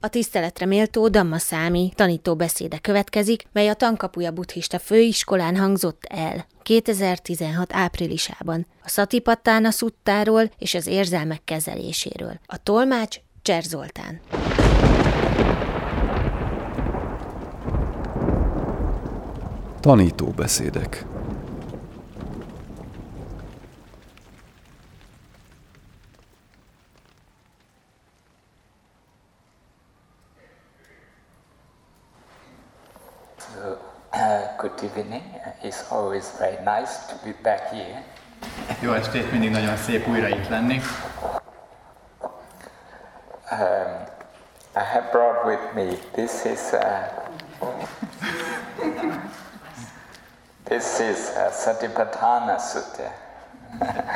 A tiszteletre méltó Dhammaszámi tanítóbeszéde következik, mely a Tankapuja buddhista főiskolán hangzott el 2016 áprilisában a Satipattána szuttáról és az érzelmek kezeléséről. A tolmács Cser Zoltán. Tanítóbeszédek good evening. It's always very nice to be back here. Jó estét, mindig nagyon szép újra itt lenni. Um, I have brought with me, this is, uh, this is uh, Satipatthana Sutta.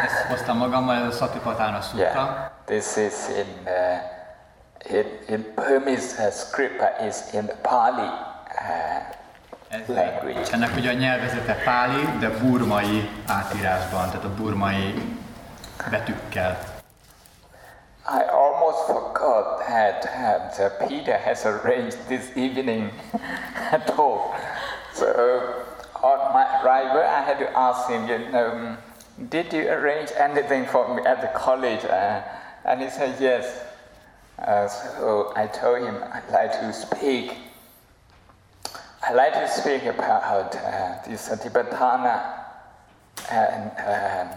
Ezt hoztam magammal, ez a Satipatthana Sutta. Yeah, this is in, uh, in, in Burmese uh, script, it's in Pali uh, ez, ennek ugye a nyelvezete páli, de burmai átírásban, tehát a burmai betűkkel. I almost forgot that uh, Peter has arranged this evening a talk. So on my arrival, I had to ask him, you know, did you arrange anything for me at the college? Uh, and he said yes. Uh, so I told him I'd like to speak like to speak about uh, the Satipatthana and um,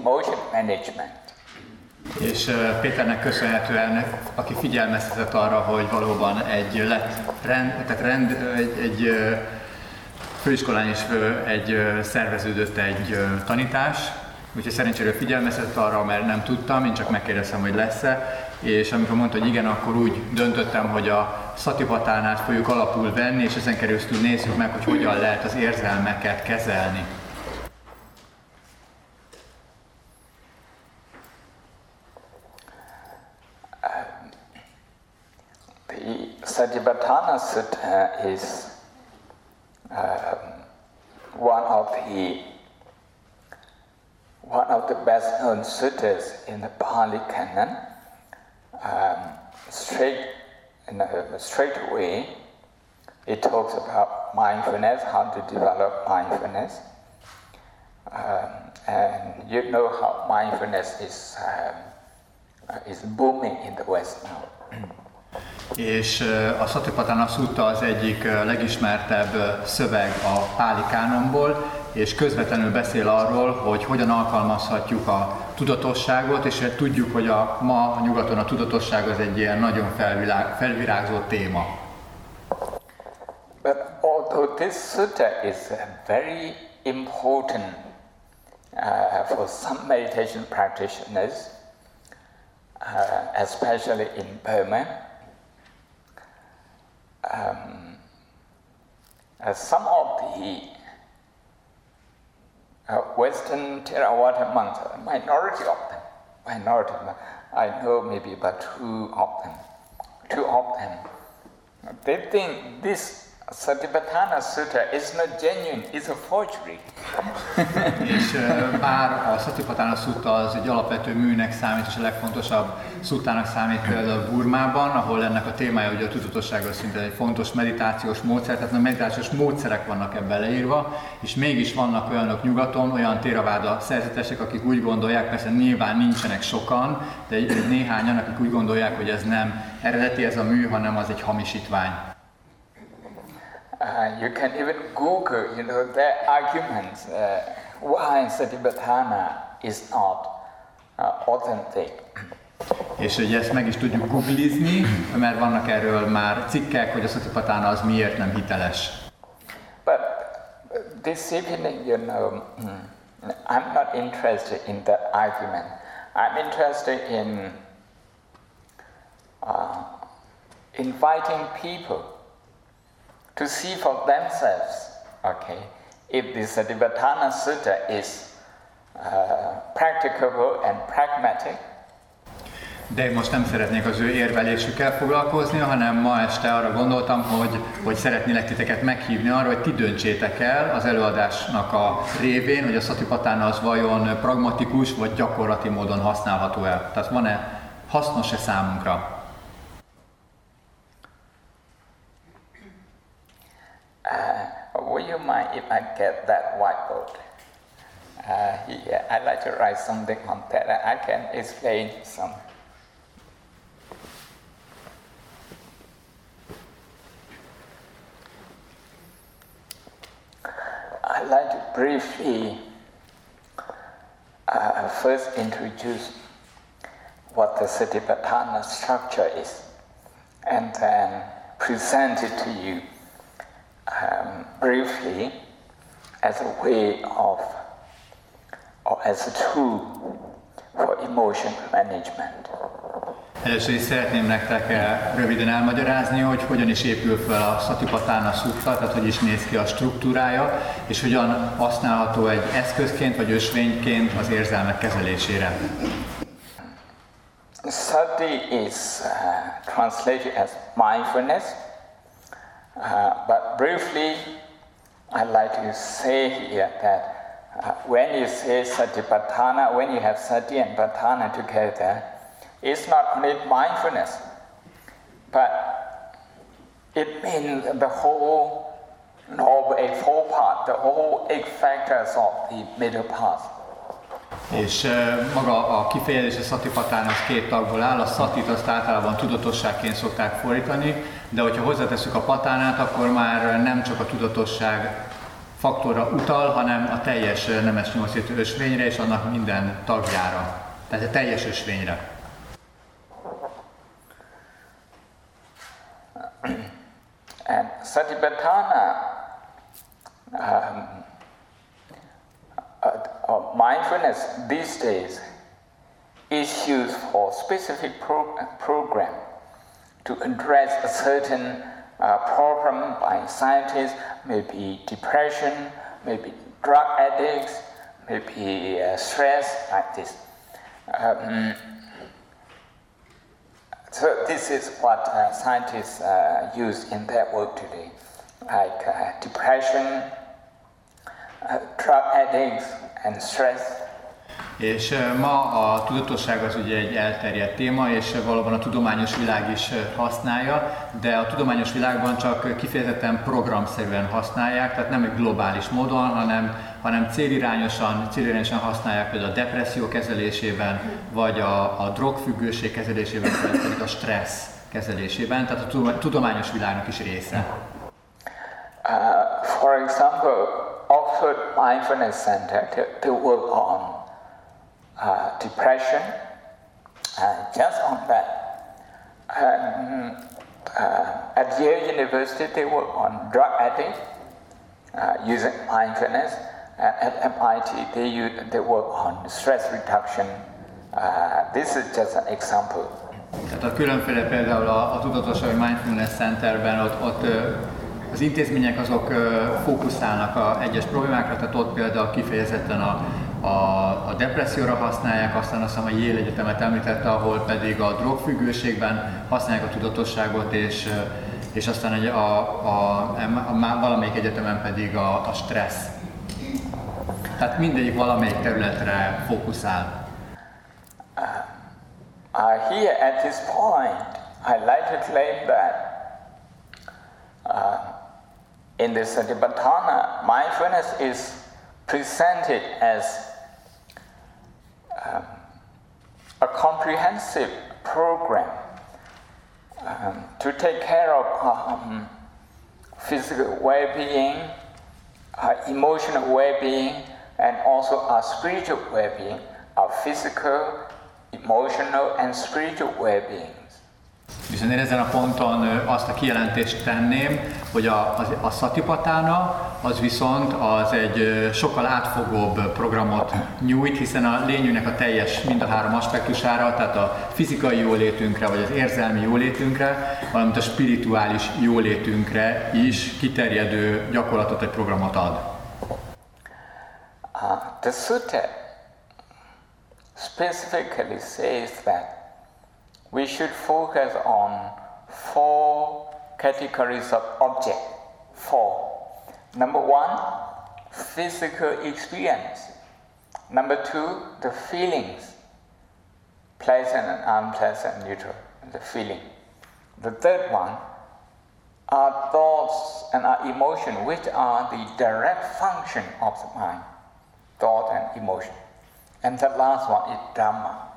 emotion management. És uh, Péternek köszönhetően, aki figyelmeztetett arra, hogy valóban egy lett rend, tehát rend, egy, egy uh, főiskolán is uh, egy szerveződött egy tanítás, úgyhogy szerencsére figyelmeztetett arra, mert nem tudtam, én csak megkérdeztem, hogy lesz-e, és amikor mondta, hogy igen, akkor úgy döntöttem, hogy a szatipatánát fogjuk alapul venni, és ezen keresztül nézzük meg, hogy hogyan lehet az érzelmeket kezelni. The Satipatthana Sutta is um, one of the one of the best known suttas in the Pali Canon. Um, straight in a straight way. It talks about mindfulness, how to develop mindfulness. Um, and you know how mindfulness is, um, is booming in the West now. És a Satipatthana Sutta az egyik legismertebb szöveg a Páli Kánonból, és közvetlenül beszél arról, hogy hogyan alkalmazhatjuk a tudatosságot, és tudjuk, hogy a, ma a nyugaton a tudatosság az egy ilyen nagyon felvilág, felvirágzó téma. But although this sutta is very important uh, for some meditation practitioners, uh, especially in Burma, um, uh, some of the uh, Western Theravada monks, minority of them, minority, I know maybe about two of them, two of them. They think this Satipatthana Sutta is not genuine, it's a forgery. és bár a Satipatthana Sutta az egy alapvető műnek számít, és a legfontosabb szuttának számít például Burmában, ahol ennek a témája ugye a tudatosság az szinte egy fontos meditációs módszer, tehát a meditációs módszerek vannak ebben leírva, és mégis vannak olyanok nyugaton, olyan téraváda szerzetesek, akik úgy gondolják, persze nyilván nincsenek sokan, de néhányan, akik úgy gondolják, hogy ez nem eredeti ez a mű, hanem az egy hamisítvány. Uh, you can even Google, you know, their arguments uh, why Satipatthana is not uh, authentic. És ugye ezt meg is tudjuk googlizni, mert vannak erről már cikkek, hogy a Satipatthana az miért nem hiteles. But this evening, you know, I'm not interested in that argument. I'm interested in uh, inviting people to see for themselves, okay, if the Satipatthana Sutta is uh, practicable and pragmatic. De most nem szeretnék az ő érvelésükkel foglalkozni, hanem ma este arra gondoltam, hogy, hogy szeretnélek titeket meghívni arra, hogy ti döntsétek el az előadásnak a révén, hogy a Satipatthana az vajon pragmatikus vagy gyakorlati módon használható el. Tehát van-e hasznos-e számunkra? Would you mind if I get that whiteboard? Uh, yeah, I'd like to write something on that. I can explain some. I'd like to briefly uh, first introduce what the Satipatthana structure is and then present it to you um, briefly as a way of or as a tool for emotion management. Először is szeretném nektek eh, röviden elmagyarázni, hogy hogyan is épül fel a Satipatthana Sutta, tehát hogy is néz ki a struktúrája, és hogyan használható egy eszközként vagy ösvényként az érzelmek kezelésére. Sati is uh, translated as mindfulness, uh, but briefly, I'd like to say here that uh, when you say Satipatthana, when you have Sati and Patthana together, it's not only mindfulness, but it means the whole noble eight four part, the whole eight factors of the middle path. És uh, maga a kifejezés a szatipatán az két tagból áll, a szatit azt általában tudatosságként szokták fordítani, de hogyha hozzáteszünk a patánát, akkor már nem csak a tudatosság faktorra utal, hanem a teljes nemes nyolcétű ösvényre és annak minden tagjára. Tehát a teljes ösvényre. And Satipatthana um, uh, uh, mindfulness these days is used for specific pro- program to address a certain uh, problem by scientists, maybe depression, maybe drug addicts, maybe uh, stress, like this. Um, so this is what uh, scientists uh, use in their work today, like uh, depression, uh, drug addicts, and stress. És ma a tudatosság az ugye egy elterjedt téma, és valóban a tudományos világ is használja, de a tudományos világban csak kifejezetten programszerűen használják, tehát nem egy globális módon, hanem, hanem célirányosan, célirányosan használják például a depresszió kezelésében, vagy a, a drogfüggőség kezelésében, vagy a stressz kezelésében, tehát a tudományos világnak is része. Uh, for example, Oxford Mindfulness Center, they work on uh, depression, uh, just on that. Um, uh, at Yale University, they work on drug addict uh, using mindfulness. at MIT, they, use, they work on stress reduction. Uh, this is just an example. Tehát a különféle például a, a Tudatosság Mindfulness Centerben ott, ott az intézmények azok fókuszálnak a egyes problémákra, tehát ott például kifejezetten a, a, a depresszióra használják, aztán azt hiszem a Yale Egyetemet említette, ahol pedig a drogfüggőségben használják a tudatosságot, és, és aztán egy, a, a, a, valamelyik egyetemen pedig a, a stressz. Tehát mindegyik valamelyik területre fókuszál. Uh, here at this point, I'd like to claim that uh, in the Satipatthana, mindfulness is presented as um, a comprehensive program um, to take care of um, physical well-being, uh, emotional well-being, and also our spiritual well-being, our physical, emotional, and spiritual well-being. Viszont én ezen a ponton azt a kijelentést tenném, hogy a, a, a Satipatána az viszont az egy sokkal átfogóbb programot nyújt, hiszen a lényünknek a teljes mind a három aspektusára, tehát a fizikai jólétünkre, vagy az érzelmi jólétünkre, valamint a spirituális jólétünkre is kiterjedő gyakorlatot, egy programot ad. Uh, the sutta specifically says that we should focus on four categories of object. Four. Number one, physical experience. Number two, the feelings. Pleasant and unpleasant, neutral, the feeling. The third one, our thoughts and our emotion, which are the direct function of the mind, thought and emotion. And the last one is Dhamma.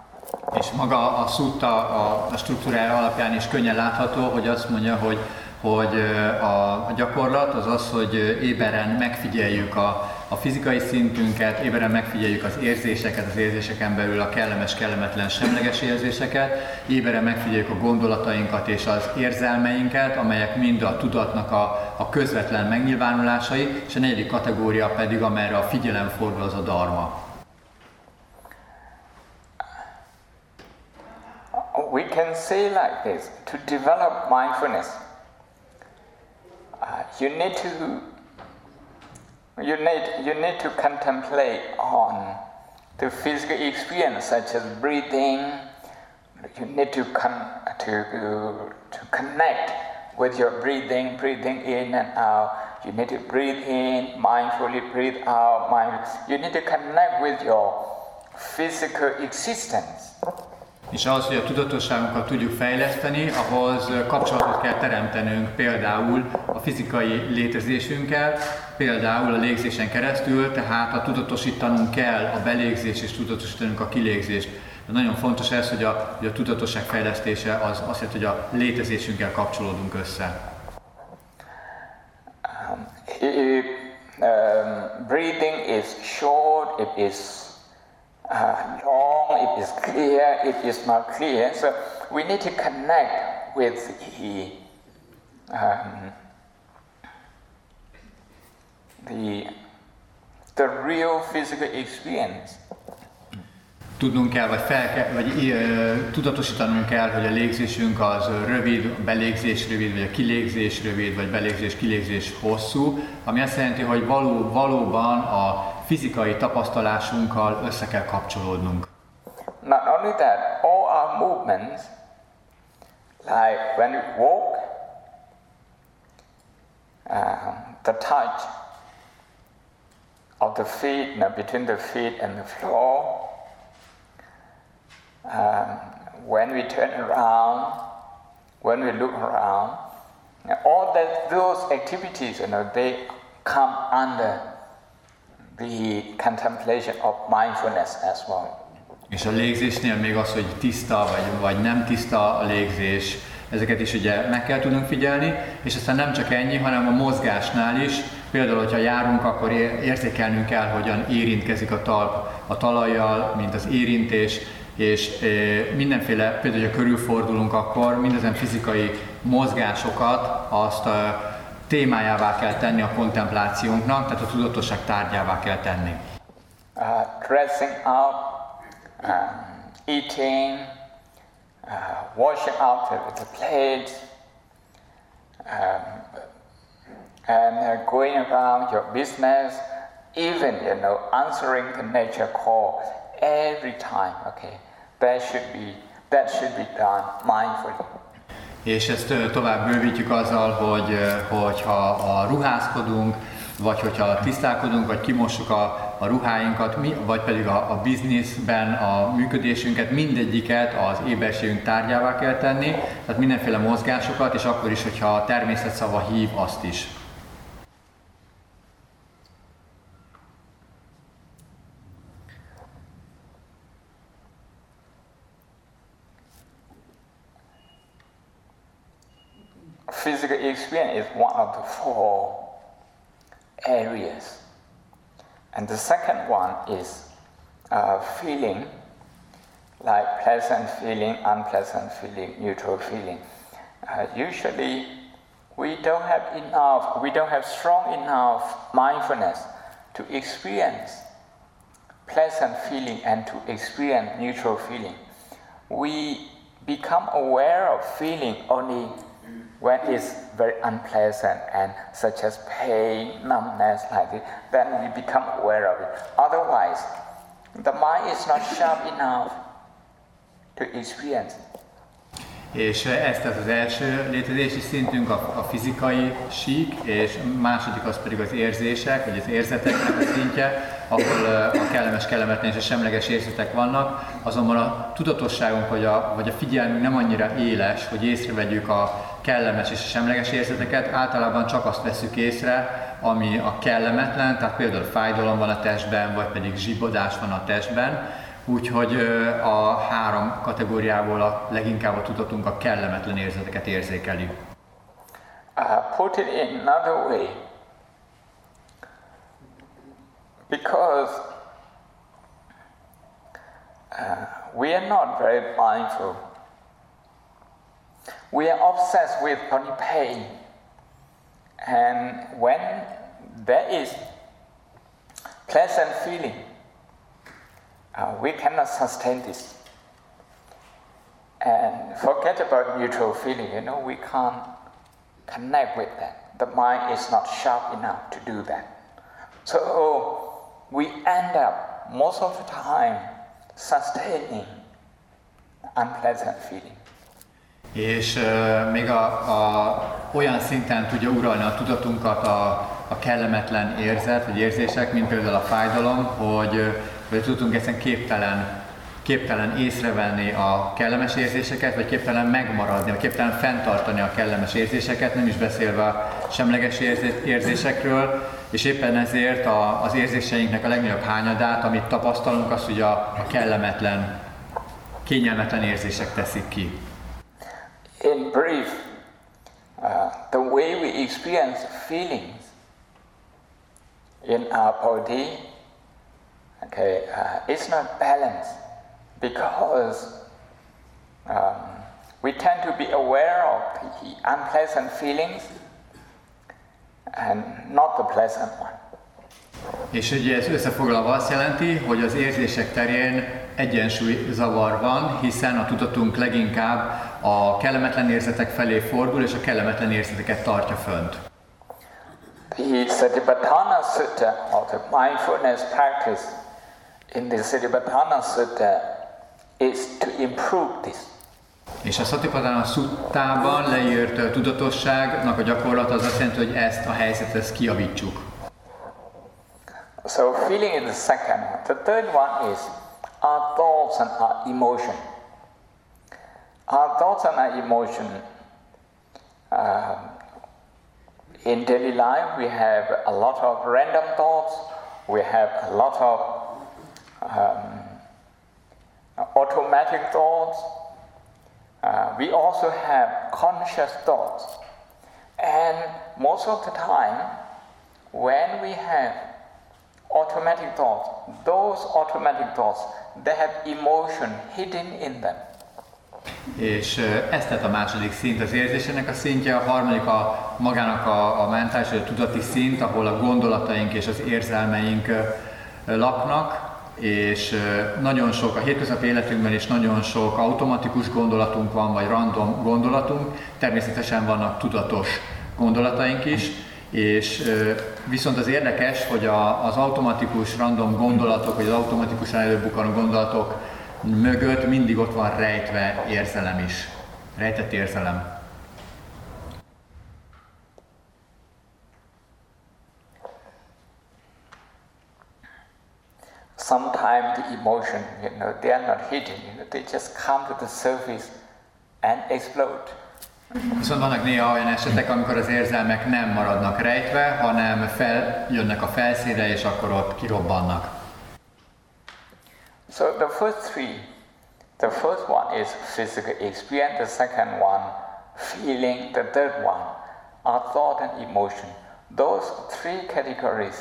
És maga a szutta a, a struktúrája alapján is könnyen látható, hogy azt mondja, hogy, hogy a, a gyakorlat az az, hogy éberen megfigyeljük a, a fizikai szintünket, éberen megfigyeljük az érzéseket, az érzéseken belül a kellemes, kellemetlen, semleges érzéseket, éberen megfigyeljük a gondolatainkat és az érzelmeinket, amelyek mind a tudatnak a, a közvetlen megnyilvánulásai, és a negyedik kategória pedig, amerre a figyelem fordul, az a dharma. Can say like this, to develop mindfulness, uh, you need to You need, you need to contemplate on the physical experience such as breathing. You need to, con- to, to connect with your breathing, breathing in and out. You need to breathe in, mindfully breathe out. Mind- you need to connect with your physical existence. És ahhoz, hogy a tudatosságunkat tudjuk fejleszteni, ahhoz kapcsolatot kell teremtenünk például a fizikai létezésünkkel, például a légzésen keresztül, tehát a tudatosítanunk kell a belégzést és tudatosítanunk a kilégzést. De nagyon fontos ez, hogy a, hogy a tudatosság fejlesztése az azt jelenti, hogy a létezésünkkel kapcsolódunk össze. Um, um, breathing is short, it is uh, long, it is clear, it is not clear. So we need to connect with the, um, the, the real physical experience. Tudnunk kell, vagy, fel kell, vagy ö, tudatosítanunk kell, hogy a légzésünk az rövid, belégzés rövid, vagy a kilégzés rövid, vagy belégzés-kilégzés hosszú, ami azt jelenti, hogy való, valóban a fizikai tapasztalásunkkal össze kell kapcsolódnunk. Not only that, all our movements, like when we walk, uh, the touch of the feet, you know, between the feet and the floor, um, when we turn around, when we look around, all that, those activities, you know, they come under the contemplation of mindfulness as well. És a légzésnél még az, hogy tiszta vagy, vagy nem tiszta a légzés, ezeket is ugye meg kell tudnunk figyelni, és aztán nem csak ennyi, hanem a mozgásnál is, például, hogyha járunk, akkor érzékelnünk kell, hogyan érintkezik a talp a talajjal, mint az érintés, és mindenféle, például, hogyha körülfordulunk, akkor mindezen fizikai mozgásokat azt témájává kell tenni a kontemplációnknak, tehát a tudatosság tárgyává kell tenni. Uh, dressing up, um, eating, uh, washing out the, plates, um, and uh, going around your business, even you know answering the nature call every time. Okay, that should be that should be done mindfully. És ezt tovább bővítjük azzal, hogy hogyha a ruházkodunk, vagy hogyha tisztálkodunk, vagy kimossuk a, a ruháinkat, mi, vagy pedig a, a bizniszben a működésünket, mindegyiket az éberségünk tárgyává kell tenni, tehát mindenféle mozgásokat, és akkor is, hogyha a természet szava hív, azt is. Physical experience is one of the four areas. And the second one is uh, feeling, like pleasant feeling, unpleasant feeling, neutral feeling. Uh, usually, we don't have enough, we don't have strong enough mindfulness to experience pleasant feeling and to experience neutral feeling. We become aware of feeling only when it's very unpleasant and such as pain, numbness like this, then we become aware of it. Otherwise, the mind is not sharp enough to experience. És ez tehát az első létezési szintünk, a, a fizikai sík, és második az pedig az érzések, vagy az érzeteknek a szintje, ahol a kellemes, kellemetlen és a semleges érzetek vannak, azonban a tudatosságunk vagy a, vagy a figyelmünk nem annyira éles, hogy észrevegyük a kellemes és a semleges érzeteket, általában csak azt veszük észre, ami a kellemetlen, tehát például fájdalom van a testben, vagy pedig zsibodás van a testben, Úgyhogy a három kategóriából a leginkább a tudatunk a kellemetlen érzeteket érzékeli. Uh, put it in another way. Because uh, we are not very mindful. We are obsessed with only pain. And when there is pleasant feeling, uh, we cannot sustain this. And forget about neutral feeling, you know, we can't connect with that. The mind is not sharp enough to do that. So we end up most of the time sustaining unpleasant feeling. És uh, még a, a, olyan szinten tudja uralni a tudatunkat a, a kellemetlen érzet, vagy érzések, mint például a fájdalom, hogy hogy tudunk egyszerűen képtelen, képtelen észrevenni a kellemes érzéseket, vagy képtelen megmaradni, vagy képtelen fenntartani a kellemes érzéseket, nem is beszélve a semleges érzésekről, és éppen ezért a, az érzéseinknek a legnagyobb hányadát, amit tapasztalunk, az ugye a, a kellemetlen, kényelmetlen érzések teszik ki. In brief, uh, the way we experience feelings in our body Okay, uh, it's not balanced because um, we tend to be aware of the unpleasant feelings and not the pleasant one. És ugye ez összefoglalva azt jelenti, hogy az érzések terén egyensúly zavar van, hiszen a tudatunk leginkább a kellemetlen érzetek felé fordul, és a kellemetlen érzeteket tartja fönt. The Satipatthana Sutta, or the mindfulness practice, in the Satipatthana Sutta is to improve this. És a Satipatthana Suttában leírt tudatosságnak a gyakorlat az azt jelenti, hogy ezt a helyzetet ezt kiavítsuk. So feeling is the second one. The third one is our thoughts and our emotion. Our thoughts and our emotion. Uh, in daily life, we have a lot of random thoughts. We have a lot of um, automatic thoughts. Uh, we also have conscious thoughts. And most of the time, when we have automatic thoughts, those automatic thoughts, they have emotion hidden in them. És ez tehát a második szint az érzésének a szintje, a harmadik a magának a, a mentális, a tudati szint, ahol a gondolataink és az érzelmeink laknak, és nagyon sok a hétköznapi életünkben is nagyon sok automatikus gondolatunk van, vagy random gondolatunk, természetesen vannak tudatos gondolataink is, és viszont az érdekes, hogy a, az automatikus random gondolatok, vagy az automatikusan előbukkanó gondolatok mögött mindig ott van rejtve érzelem is, rejtett érzelem. Sometimes the emotion, you know, they are not hidden, you know, they just come to the surface and explode. Viszont vannak néha olyan esetek, amikor az érzelmek nem maradnak rejtve, hanem feljönnek a felszínre, és akkor ott kirobbannak. So the first three, the first one is physical experience, the second one feeling, the third one are thought and emotion. Those three categories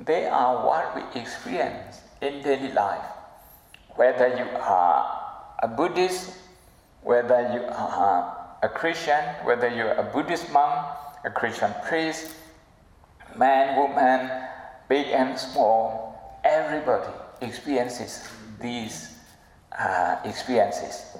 They are what we experience in daily life. Whether you are a Buddhist, whether you are a Christian, whether you're a Buddhist monk, a Christian priest, man, woman, big and small, everybody experiences these uh, experiences.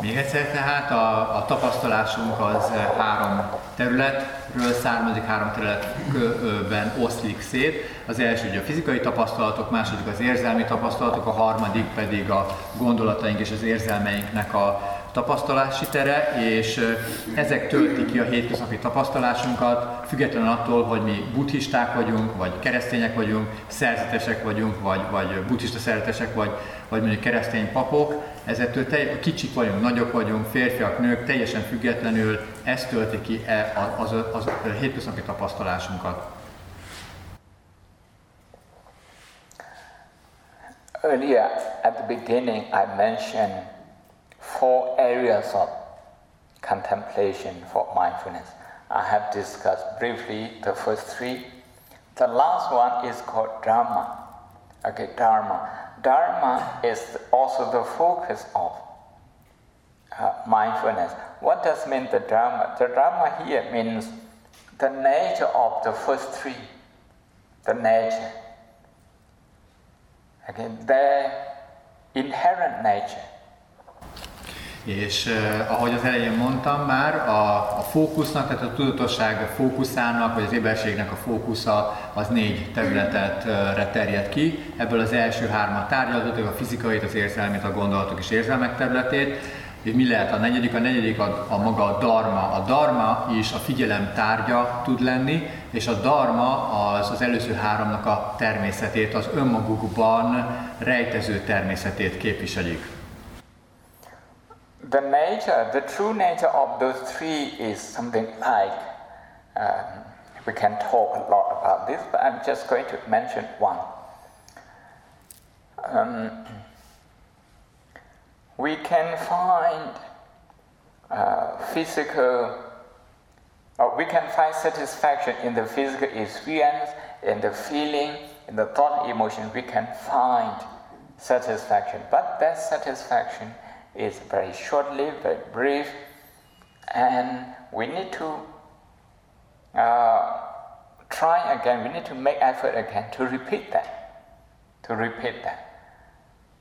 Még egyszer tehát a, a tapasztalásunk az eh, három területről származik, három területben oszlik szét. Az első ugye a fizikai tapasztalatok, második az érzelmi tapasztalatok, a harmadik pedig a gondolataink és az érzelmeinknek a tapasztalási tere, és ezek töltik ki a hétköznapi tapasztalásunkat, függetlenül attól, hogy mi buddhisták vagyunk, vagy keresztények vagyunk, szerzetesek vagyunk, vagy, vagy buddhista szerzetesek, vagy, vagy mondjuk keresztény papok, ezettől te, kicsik vagyunk, nagyok vagyunk, férfiak, nők, teljesen függetlenül ez tölti ki e, az, az, az, az hétköznapi tapasztalásunkat. Earlier at the beginning I mentioned four areas of contemplation for mindfulness. I have discussed briefly the first three. The last one is called Dharma. Okay, Dharma. Dharma is also the focus of uh, mindfulness. What does mean the Dharma? The Dharma here means the nature of the first three. The nature. Again, their inherent nature. És eh, ahogy az elején mondtam már, a, a fókusznak, tehát a tudatosság fókuszának, vagy az éberségnek a fókusza az négy területetre terjed ki. Ebből az első hármat tárgyaltatok, a fizikait, az érzelmét, a gondolatok és érzelmek területét. És mi lehet a negyedik? A negyedik a, a maga a dharma. A dharma is a figyelem tárgya tud lenni, és a dharma az az előző háromnak a természetét, az önmagukban rejtező természetét képviselik. The nature, the true nature of those three is something like, um, we can talk a lot about this, but I'm just going to mention one. Um, we can find uh, physical, or we can find satisfaction in the physical experience, in the feeling, in the thought emotion. We can find satisfaction, but that satisfaction is very short-lived, very brief, and we need to uh, try again. We need to make effort again to repeat that, to repeat that.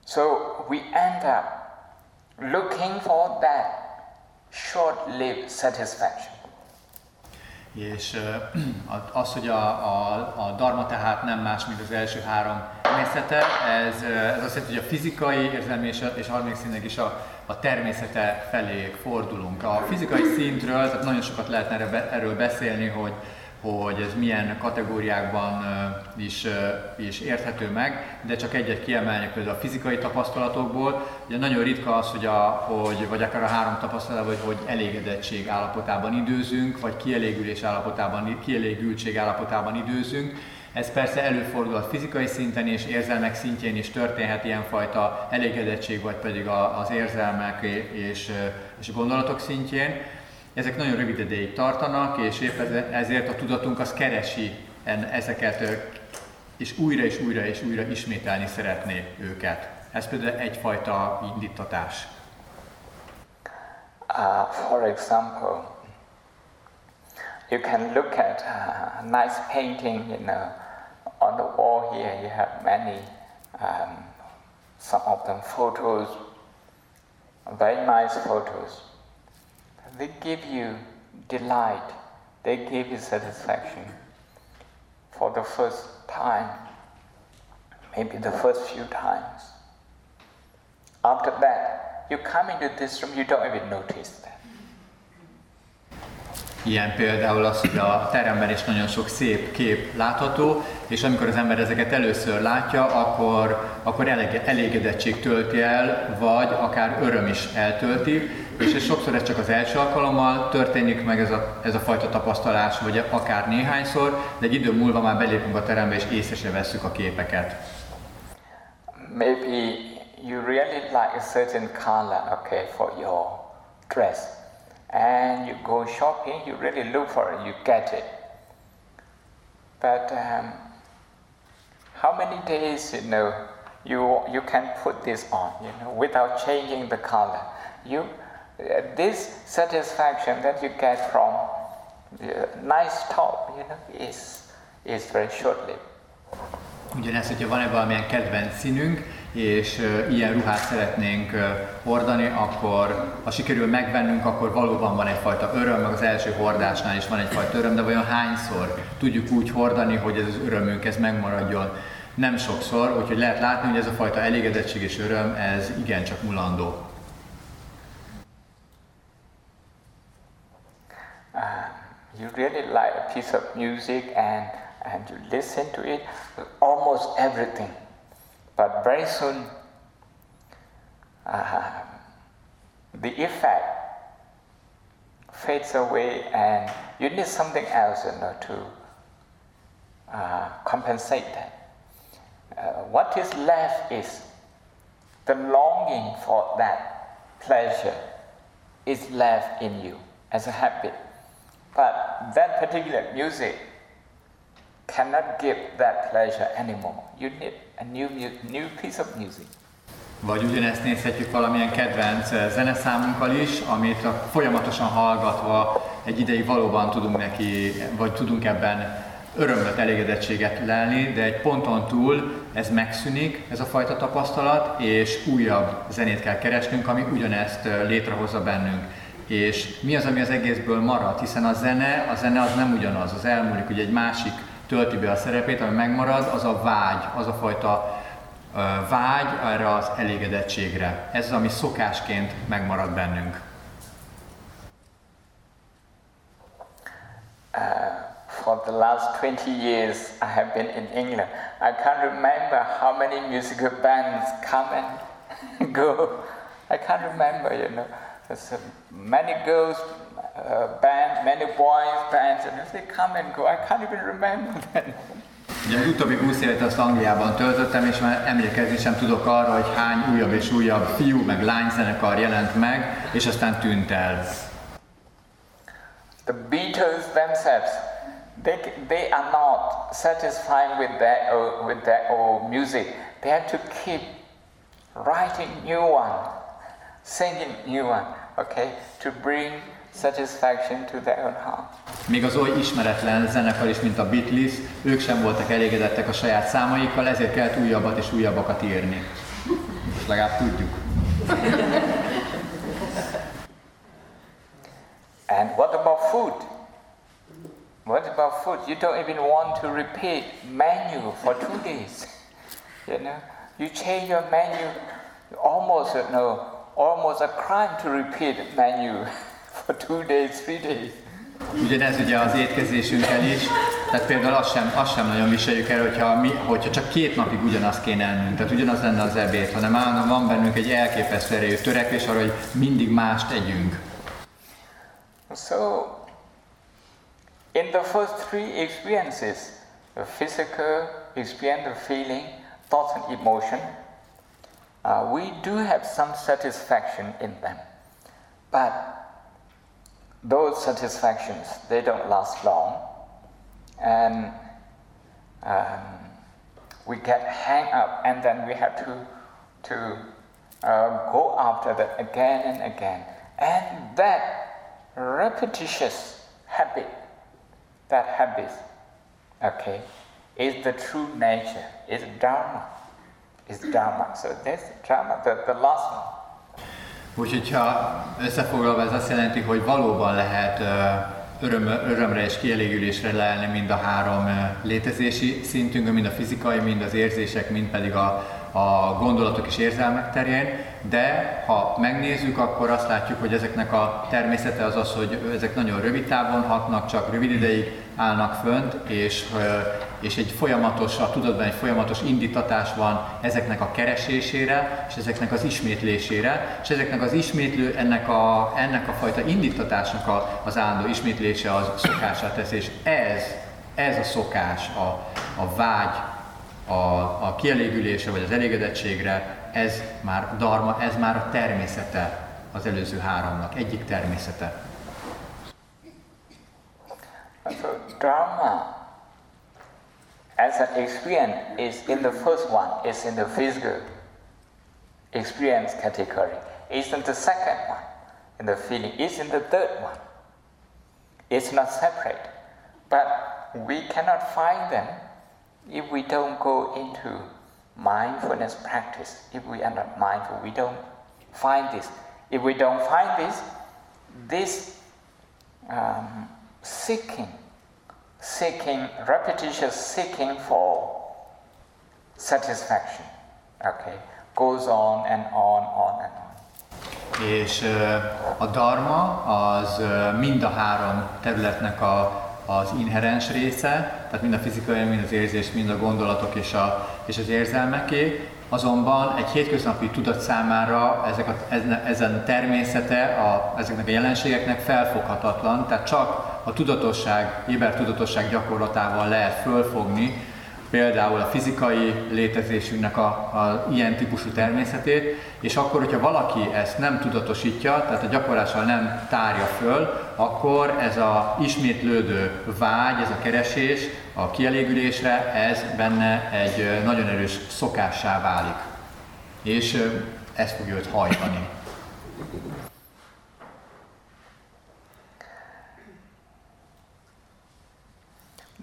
So we end up looking for that short-lived satisfaction. És az, hogy a, a, a dharma tehát nem más, mint az első három természete, ez, ez azt jelenti, hogy a fizikai, érzelmi és, és harmadik színnek is a, a természete felé fordulunk. A fizikai szintről, tehát nagyon sokat lehetne erről beszélni, hogy hogy ez milyen kategóriákban is, is érthető meg, de csak egyet kiemelni például a fizikai tapasztalatokból. Ugye nagyon ritka az, hogy, a, hogy vagy akár a három tapasztalat, vagy hogy elégedettség állapotában időzünk, vagy kielégülés állapotában, kielégültség állapotában időzünk. Ez persze előfordul a fizikai szinten és érzelmek szintjén is történhet ilyenfajta elégedettség, vagy pedig az érzelmek és, és gondolatok szintjén. Ezek nagyon rövid ideig tartanak, és épp ezért a tudatunk az keresi ezeket, és újra és újra és újra ismételni szeretné őket. Ez például egyfajta indítatás. Uh, for example, you can look at a nice painting, you know, on the wall here you have many, um, some of them photos, very nice photos. They give you delight, they give you satisfaction for the first time, maybe the first few times. After that, you come into this room, you don't even notice that. Ilyen például az, hogy a teremben is nagyon sok szép kép látható, és amikor az ember ezeket először látja, akkor, akkor elégedettség tölti el, vagy akár öröm is eltölti, és ez sokszor ez csak az első alkalommal történik meg ez a, ez a fajta tapasztalás, vagy akár néhányszor, de egy idő múlva már belépünk a terembe, és észre se vesszük a képeket. Maybe you really like a certain color, okay, for your dress. And you go shopping, you really look for it, you get it. But um, how many days, you know, you, you can put this on, you know, without changing the color? You, this satisfaction that you get from the nice top, you know, is, is very short-lived. Ugyanez, hogyha van-e valamilyen kedvenc színünk, és ilyen ruhát szeretnénk hordani, akkor ha sikerül megvennünk, akkor valóban van egyfajta öröm, meg az első hordásnál is van egyfajta öröm, de vajon hányszor tudjuk úgy hordani, hogy ez az örömünk ez megmaradjon? Nem sokszor, úgyhogy lehet látni, hogy ez a fajta elégedettség és öröm, ez igencsak mulandó. Uh, you really like a piece of music and, and you listen to it, almost everything But very soon, uh, the effect fades away and you need something else you know, to uh, compensate that. Uh, what is left is the longing for that pleasure is left in you as a habit. But that particular music cannot give that pleasure anymore. You need a new, new piece of music. Vagy ugyanezt nézhetjük valamilyen kedvenc eh, zeneszámunkkal is, amit folyamatosan hallgatva egy ideig valóban tudunk neki, vagy tudunk ebben örömöt, elégedettséget lelni, de egy ponton túl ez megszűnik, ez a fajta tapasztalat, és újabb zenét kell keresnünk, ami ugyanezt eh, létrehozza bennünk. És mi az, ami az egészből marad? Hiszen a zene, a zene az nem ugyanaz, az elmúlik, hogy egy másik tölti be a szerepét, ami megmarad, az a vágy, az a fajta vágy erre az elégedettségre. Ez az, ami szokásként megmarad bennünk. Uh, for the last 20 years I have been in England. I can't remember how many musical bands come and go. I can't remember, you know. There's uh, many girls uh, bands, many boys bands, and they come and go. I can't even remember them. Ugye az utóbbi 20 évet azt Angliában töltöttem, és már emlékezni sem tudok arra, hogy hány újabb és újabb fiú meg lány zenekar jelent meg, és aztán tűnt el. The Beatles themselves, they, they are not satisfied with their, old, with their old music. They have to keep writing new one, singing new one, okay, to bring satisfaction to their own heart. Még az oly ismeretlen zenekar is, mint a Beatles, ők sem voltak elégedettek a saját számaikkal, ezért kellett újabbat és újabbakat írni. Most legalább tudjuk. And what about food? What about food? You don't even want to repeat menu for two days. You know, you change your menu almost, you know, almost a crime to repeat menu. for two days, three days. Ugyanez ugye az étkezésünkkel is, tehát például azt sem, azt sem nagyon viseljük el, hogyha, mi, hogyha csak két napig ugyanazt kéne ennünk, tehát ugyanaz lenne az ebéd, hanem állandóan van bennünk egy elképesztő erejű törekvés arra, hogy mindig mást tegyünk. So, in the first three experiences, the physical experience, the feeling, thoughts and emotion, uh, we do have some satisfaction in them. But those satisfactions, they don't last long. And um, we get hang up and then we have to, to uh, go after that again and again. And that repetitious habit, that habit, okay, is the true nature, is Dharma. Is Dharma. So that's Dharma, the, the last one. Úgyhogy ha összefoglalva ez azt jelenti, hogy valóban lehet öröm, örömre és kielégülésre leelni mind a három létezési szintünkön, mind a fizikai, mind az érzések, mind pedig a, a gondolatok és érzelmek terén, de ha megnézzük, akkor azt látjuk, hogy ezeknek a természete az az, hogy ezek nagyon rövid távon hatnak, csak rövid ideig állnak fönt, és, és egy folyamatos, a tudatban egy folyamatos indítatás van ezeknek a keresésére, és ezeknek az ismétlésére, és ezeknek az ismétlő, ennek a, ennek a fajta indítatásnak a, az állandó ismétlése az szokásá tesz, és ez, ez a szokás, a, a vágy, a, a kielégülése vagy az elégedettségre, ez már dharma, ez már a természete az előző háromnak, egyik természete. So dharma as an experience is in the first one, is in the physical experience category. Is in the second one, in the feeling. Is in the third one. It's not separate. But we cannot find them if we don't go into mindfulness practice, if we are not mindful, we don't find this. If we don't find this, this um, seeking, seeking, repetitious seeking for satisfaction, okay, goes on and on, on and on. És a dharma az mind a három területnek a, az inherens része, tehát mind a fizikai, mind az érzés, mind a gondolatok és, a, és az érzelmeké, azonban egy hétköznapi tudat számára ezek a, ezen természete a, ezeknek a jelenségeknek felfoghatatlan, tehát csak a tudatosság, éber tudatosság gyakorlatával lehet fölfogni például a fizikai létezésünknek a, a ilyen típusú természetét, és akkor, hogyha valaki ezt nem tudatosítja, tehát a gyakorlással nem tárja föl, akkor ez a ismétlődő vágy, ez a keresés a kielégülésre, ez benne egy nagyon erős szokássá válik. És ez fogja őt hajtani.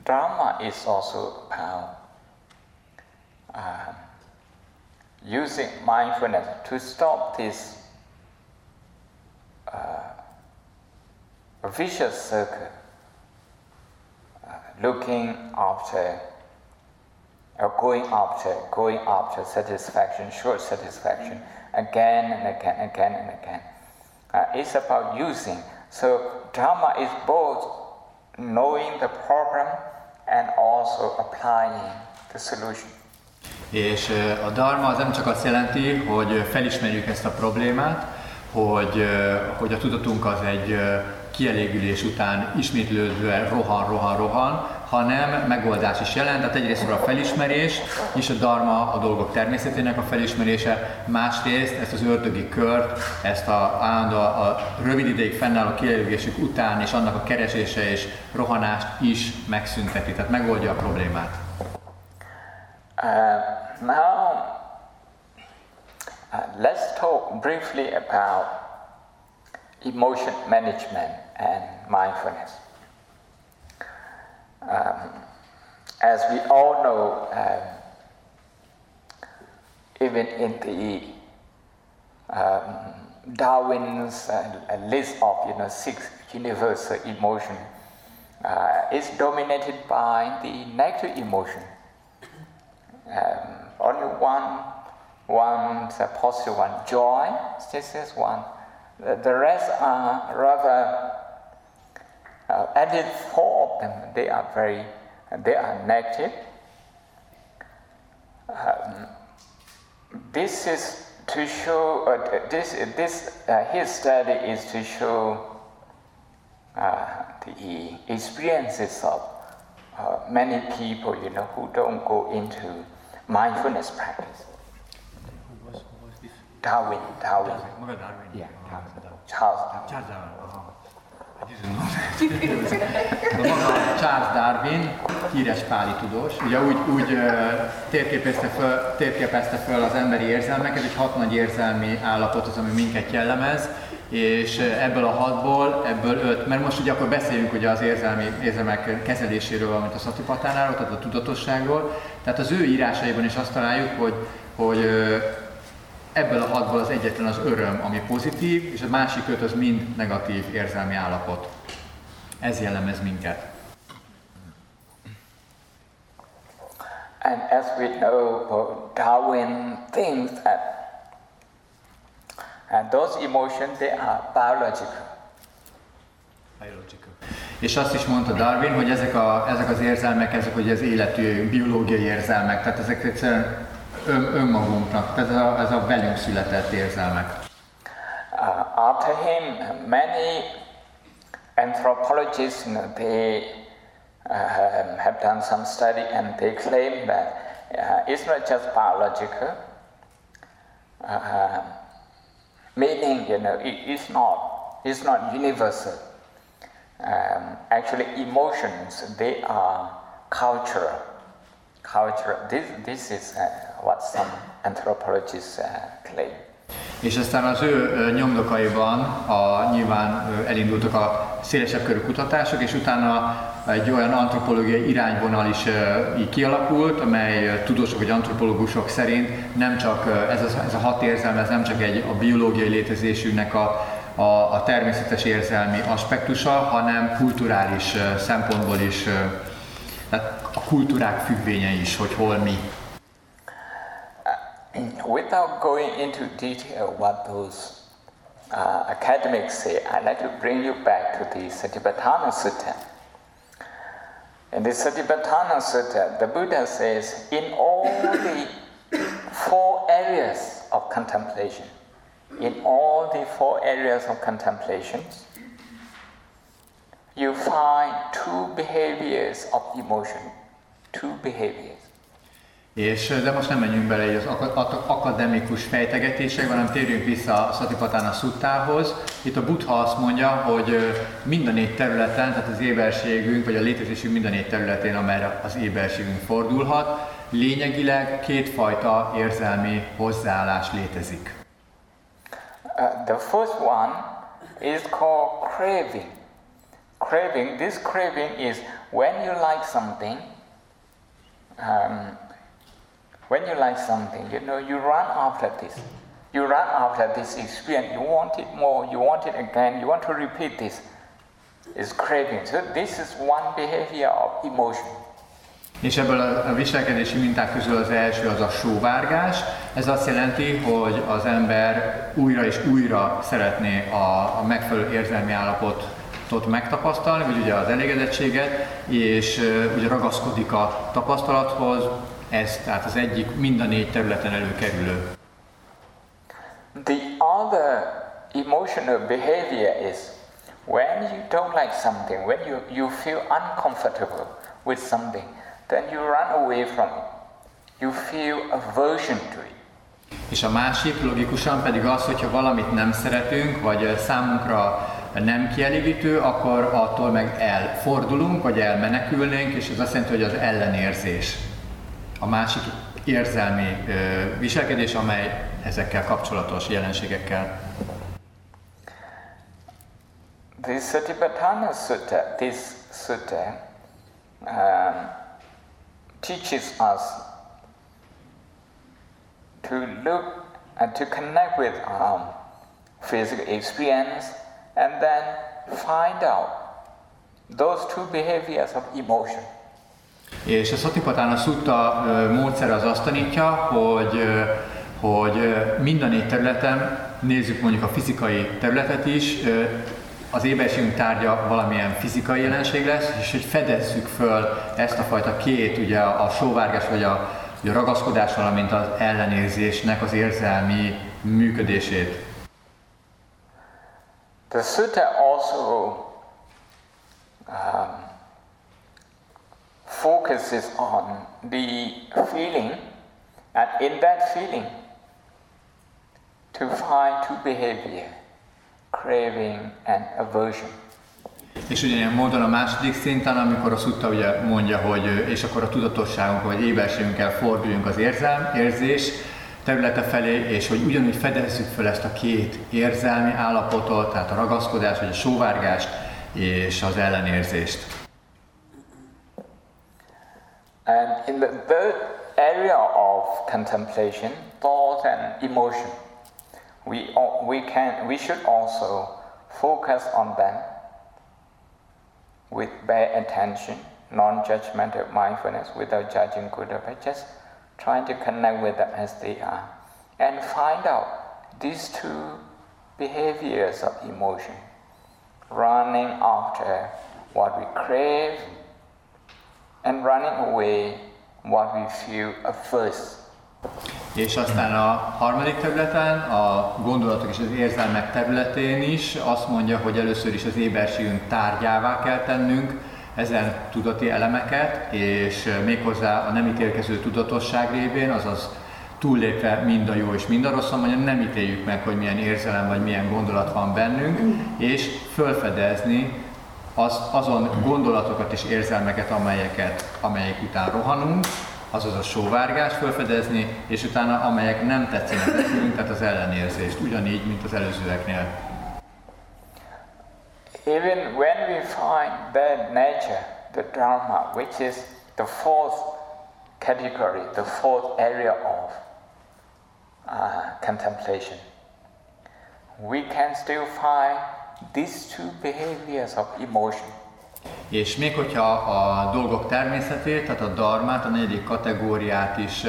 Dharma is also about uh, using mindfulness to stop this uh, vicious circle, uh, looking after or going after, going after satisfaction, short satisfaction, again and again, again and again. Uh, it's about using. So Dharma is both knowing the problem and also applying the solution. És a dharma az nem csak azt jelenti, hogy felismerjük ezt a problémát, hogy, hogy a tudatunk az egy kielégülés után ismétlődően rohan, rohan, rohan, hanem megoldás is jelent. Tehát egyrészt a felismerés, és a dharma a dolgok természetének a felismerése, másrészt ezt az ördögi kört, ezt a, állandó, a rövid ideig fennálló kielégülésük után és annak a keresése és rohanást is megszünteti, tehát megoldja a problémát. Uh, now, uh, let's talk briefly about emotion management and mindfulness. Um, as we all know, um, even in the um, Darwin's uh, list of you know six universal emotion uh, is dominated by the negative emotion um, only one, one positive one, joy. This is one. The, the rest are rather, uh, least four of them, they are very, they are negative. Um, this is to show, uh, this, this uh, his study is to show uh, the experiences of uh, many people, you know, who don't go into mindfulness practice. Who was, who was this? Darwin, Darwin. Darwin. Darwin. Yeah, Charles. Charles Darwin. Charles Darwin, híres páli tudós, ugye úgy, úgy térképezte, föl, térképezte föl az emberi érzelmeket, egy hat nagy érzelmi állapot az, ami minket jellemez, és ebből a hatból, ebből öt, mert most ugye akkor beszéljünk ugye az érzelmi, érzelmek kezeléséről, amit a szatipatánáról, tehát a tudatosságról, tehát az ő írásaiban is azt találjuk, hogy, hogy ebből a hatból az egyetlen az öröm, ami pozitív, és a másik öt az mind negatív érzelmi állapot. Ez jellemez minket. And as we know, Darwin thinks that And those emotions, they are biological. Biological. És azt is mondta Darwin, hogy ezek, a, ezek az érzelmek, ezek hogy az életű biológiai érzelmek, tehát ezek egyszerűen ön, önmagunknak, tehát ez a, ez a velünk született érzelmek. Uh, after him, many anthropologists, they uh, have done some study and they claim that uh, it's not just biological. Uh, meaning, you know, it is not, it's not universal. Um, actually, emotions, they are cultural. Cultural. This, this is uh, what some anthropologists uh, claim. És aztán az ő nyomdokaiban a, nyilván elindultak a szélesebb körű kutatások, és utána egy olyan antropológiai irányvonal is így kialakult, amely tudósok vagy antropológusok szerint nem csak ez a, ez a hat érzelme, ez nem csak egy a biológiai létezésünknek a, a, a természetes érzelmi aspektusa, hanem kulturális szempontból is, tehát a kultúrák függvénye is, hogy hol mi. Without going into detail what those uh, academics say, I'd like to bring you back to the Satipatthana Sutta. In the Satipatthana Sutta, the Buddha says, in all the four areas of contemplation, in all the four areas of contemplations, you find two behaviors of emotion. Two behaviors. És, de most nem menjünk bele az akademikus fejtegetésekbe, hanem térjünk vissza a Satipatthana szuttához. Itt a Buddha azt mondja, hogy mind a négy területen, tehát az éberségünk, vagy a létezésünk mind a négy területén, amelyre az éberségünk fordulhat, lényegileg kétfajta érzelmi hozzáállás létezik. Uh, the first one is called craving. Craving, this craving is when you like something, um, When you like something, you know, you run after this. You run after this experience. You want it more. You want it again. You want to repeat this. It's craving. So this is one behavior of emotion. És ebből a viselkedési minták közül az első az a sóvárgás. Ez azt jelenti, hogy az ember újra és újra szeretné a, a megfelelő érzelmi állapotot megtapasztalni, vagy ugye az elégedettséget, és ugye ragaszkodik a tapasztalathoz, Ez tehát az egyik mind a négy területen előkerülő. The other emotional behavior is when you don't like something, when you, you feel uncomfortable with something, then you run away from it. You feel aversion to it. És a másik logikusan pedig az, hogyha valamit nem szeretünk, vagy számunkra nem kielégítő, akkor attól meg elfordulunk, vagy elmenekülnénk, és ez azt jelenti, hogy az ellenérzés a másik érzelmi viselkedés, amely ezekkel kapcsolatos jelenségekkel. The Satipatthana Sutta, this sutta, um, teaches us to look and to connect with um, physical experience and then find out those two behaviors of emotion. És a Satipatthana Sutta módszer az azt tanítja, hogy, hogy mind a négy területen, nézzük mondjuk a fizikai területet is, az éberségünk tárgya valamilyen fizikai jelenség lesz, és hogy fedezzük föl ezt a fajta két, ugye a sóvárgás vagy a, a ragaszkodás, valamint az ellenérzésnek az érzelmi működését. The sutta also um, focuses on the feeling, and in that feeling, to find two behavior, craving and aversion. És ugyanilyen módon a második szinten, amikor a szutta ugye mondja, hogy és akkor a tudatosságunk vagy éberségünkkel forduljunk az érzelm, érzés területe felé, és hogy ugyanúgy fedezzük fel ezt a két érzelmi állapotot, tehát a ragaszkodás vagy a sóvárgást és az ellenérzést. And in the third area of contemplation, thought and emotion, we, we, can, we should also focus on them with bare attention, non-judgmental mindfulness without judging good or bad, just trying to connect with them as they are. And find out these two behaviors of emotion, running after what we crave and running away what we feel at first. És aztán a harmadik területen, a gondolatok és az érzelmek területén is azt mondja, hogy először is az éberségünk tárgyává kell tennünk ezen tudati elemeket, és méghozzá a nem ítélkező tudatosság révén, azaz túllépve mind a jó és mind a rossz, mondja, nem ítéljük meg, hogy milyen érzelem vagy milyen gondolat van bennünk, és fölfedezni az, azon gondolatokat és érzelmeket, amelyeket, amelyek után rohanunk, azaz a sóvárgás felfedezni, és utána amelyek nem tetszenek nekünk, tehát az ellenérzést, ugyanígy, mint az előzőeknél. Even when we find that nature, the dharma, which is the fourth category, the fourth area of uh, contemplation, we can still find these two behaviors of emotion. És még hogyha a dolgok természetét, tehát a darmát, a negyedik kategóriát is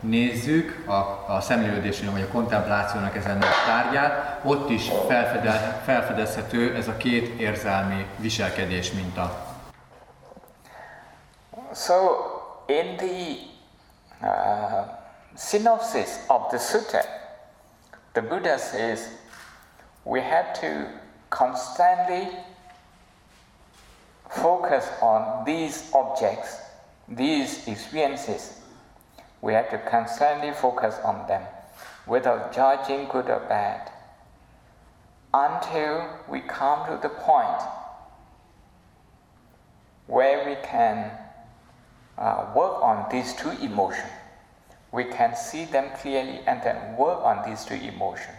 nézzük a, a szemlélődésünk, vagy a kontemplációnak ezen a tárgyát, ott is felfede, felfedezhető ez a két érzelmi viselkedés minta. So, in the uh, synopsis of the sutta, the Buddha says we have to constantly focus on these objects, these experiences, We have to constantly focus on them without judging good or bad until we come to the point where we can uh, work on these two emotions. We can see them clearly and then work on these two emotions.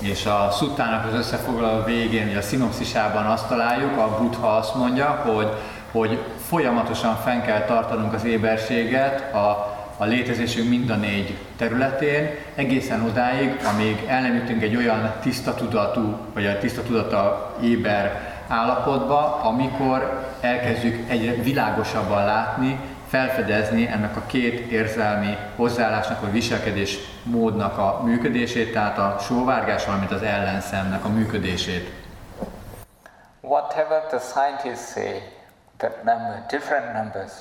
És a szuttának az összefoglaló végén, a szinopszisában azt találjuk, a Buddha azt mondja, hogy, hogy folyamatosan fenn kell tartanunk az éberséget, a a létezésünk mind a négy területén, egészen odáig, amíg el nem jutunk egy olyan tiszta tudatú, vagy a tiszta tudata éber állapotba, amikor elkezdjük egyre világosabban látni, felfedezni ennek a két érzelmi hozzáállásnak, vagy viselkedés módnak a működését, tehát a sóvárgás, valamint az ellenszemnek a működését. Whatever the scientists say, that number, different numbers,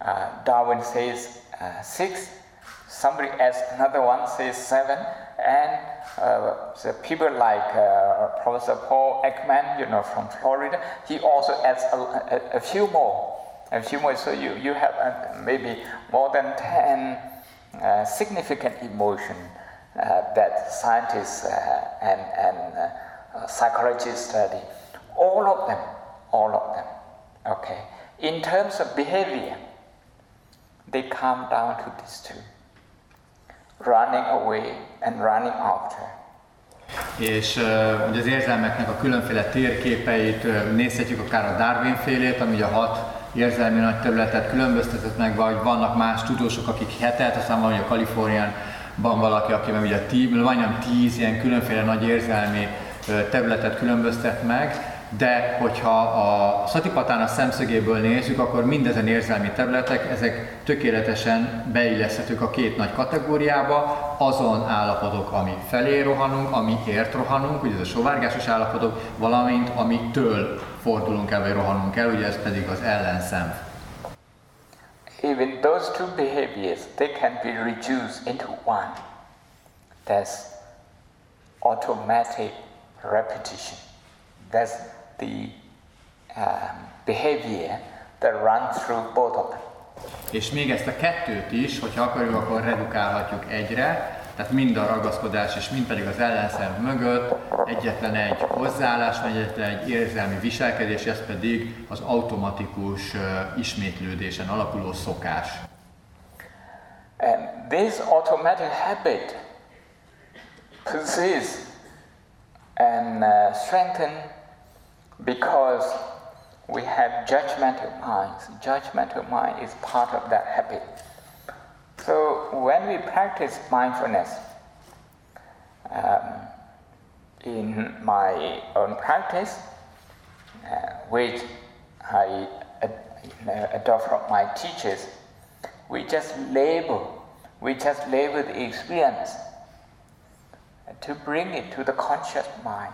uh, Darwin says uh, six, somebody else, another one says seven, and uh, the people like uh, Professor Paul Ekman, you know, from Florida, he also adds a, a, a few more, a few more. So you, you have uh, maybe more than 10 uh, significant emotion uh, that scientists and, and psychologists study. All of them, all of them, okay. In terms of behavior, they come down to these two running away and running after. És uh, ugye az érzelmeknek a különféle térképeit uh, nézhetjük akár a Darwin félét, ami a hat érzelmi nagy területet különböztetett meg, vagy vannak más tudósok, akik hetet, aztán van ugye Kaliforniánban valaki, aki meg ugye tí, majdnem tíz ilyen különféle nagy érzelmi területet különböztet meg, de hogyha a a szemszögéből nézzük, akkor mindezen érzelmi területek, ezek tökéletesen beilleszthetők a két nagy kategóriába, azon állapotok, ami felé rohanunk, ami ért rohanunk, ugye ez a sovárgásos állapotok, valamint amitől fordulunk el, vagy rohanunk el, ugye ez pedig az ellenszem. Even those two behaviors, they can be reduced into one. That's automatic repetition. That's the um, behavior that runs through both of them. És még ezt a kettőt is, hogyha akarjuk, akkor redukálhatjuk egyre, tehát mind a ragaszkodás és mind pedig az ellenszem mögött egyetlen egy hozzáállás, vagy egyetlen egy érzelmi viselkedés, ez pedig az automatikus ismétlődésen alapuló szokás. And this automatic habit persists and uh, strengthens because we have judgmental minds. Judgmental mind is part of that habit. So when we practice mindfulness, um, in my own practice, uh, which I uh, adopt from my teachers, we just label, we just label the experience to bring it to the conscious mind,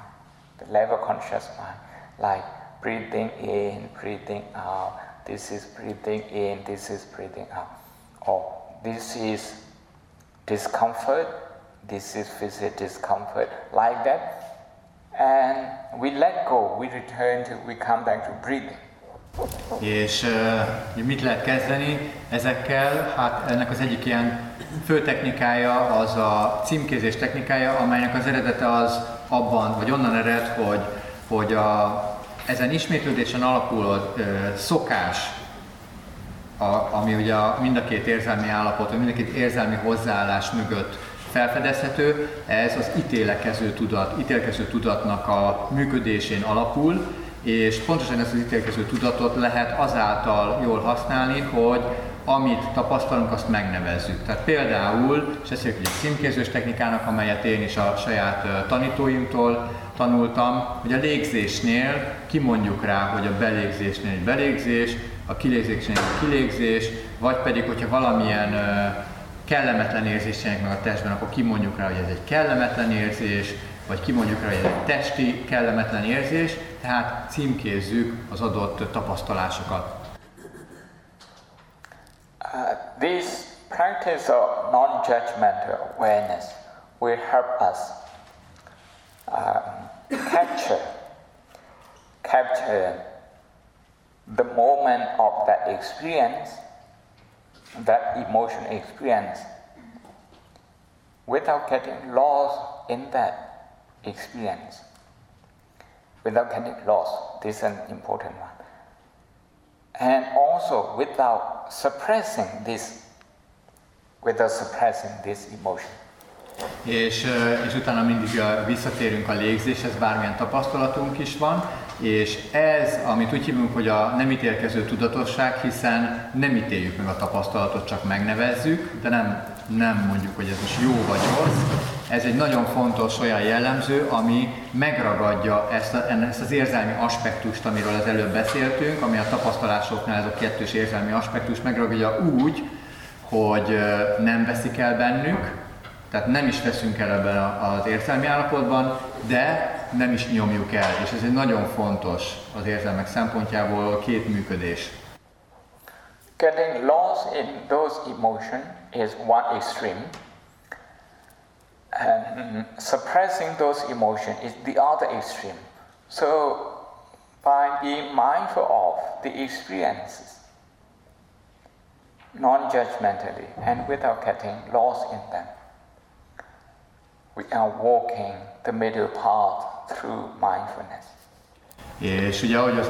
the level conscious mind like breathing in, breathing out. This is breathing in, this is breathing out. Or this is discomfort, this is physical discomfort, like that. And we let go, we return to, we come back to breathing. És uh, mit lehet kezdeni ezekkel? Hát ennek az egyik ilyen fő technikája az a címkézés technikája, amelynek az eredete az abban, vagy onnan ered, hogy, hogy a ezen ismétlődésen alapuló ö, szokás, a, ami ugye a, mind a két érzelmi állapot, vagy mind a két érzelmi hozzáállás mögött felfedezhető, ez az ítélekező tudat, ítélkező tudatnak a működésén alapul, és pontosan ezt az ítélkező tudatot lehet azáltal jól használni, hogy amit tapasztalunk, azt megnevezzük. Tehát például, és ezt egy címkézős technikának, amelyet én is a saját tanítóimtól tanultam, hogy a légzésnél kimondjuk rá, hogy a belégzésnél egy belégzés, a kilégzésnél egy kilégzés, vagy pedig, hogyha valamilyen kellemetlen érzés jelenik meg a testben, akkor kimondjuk rá, hogy ez egy kellemetlen érzés, vagy kimondjuk rá, hogy ez egy testi kellemetlen érzés, tehát címkézzük az adott tapasztalásokat. Uh, this practice of non-judgmental awareness will help us um, capture capture the moment of that experience, that emotion experience, without getting lost in that experience. Without getting lost, this is an important one. And also without suppressing this, without suppressing this emotion. És, és utána mindig visszatérünk a légzéshez, bármilyen tapasztalatunk is van, és ez, amit úgy hívunk, hogy a nem ítélkező tudatosság, hiszen nem ítéljük meg a tapasztalatot, csak megnevezzük, de nem, nem mondjuk, hogy ez most jó vagy rossz. Ez egy nagyon fontos olyan jellemző, ami megragadja ezt, a, ezt az érzelmi aspektust, amiről az előbb beszéltünk, ami a tapasztalásoknál ez a kettős érzelmi aspektus megragadja úgy, hogy nem veszik el bennük, tehát nem is veszünk el ebben az érzelmi állapotban, de nem is nyomjuk el, és ez egy nagyon fontos az érzelmek szempontjából két működés. Getting lost in those emotions is one extreme, and mm, suppressing those emotions is the other extreme. So, by being mindful of the experiences, non-judgmentally and without getting lost in them, we are walking the middle path through mindfulness. És ugye ahogy az,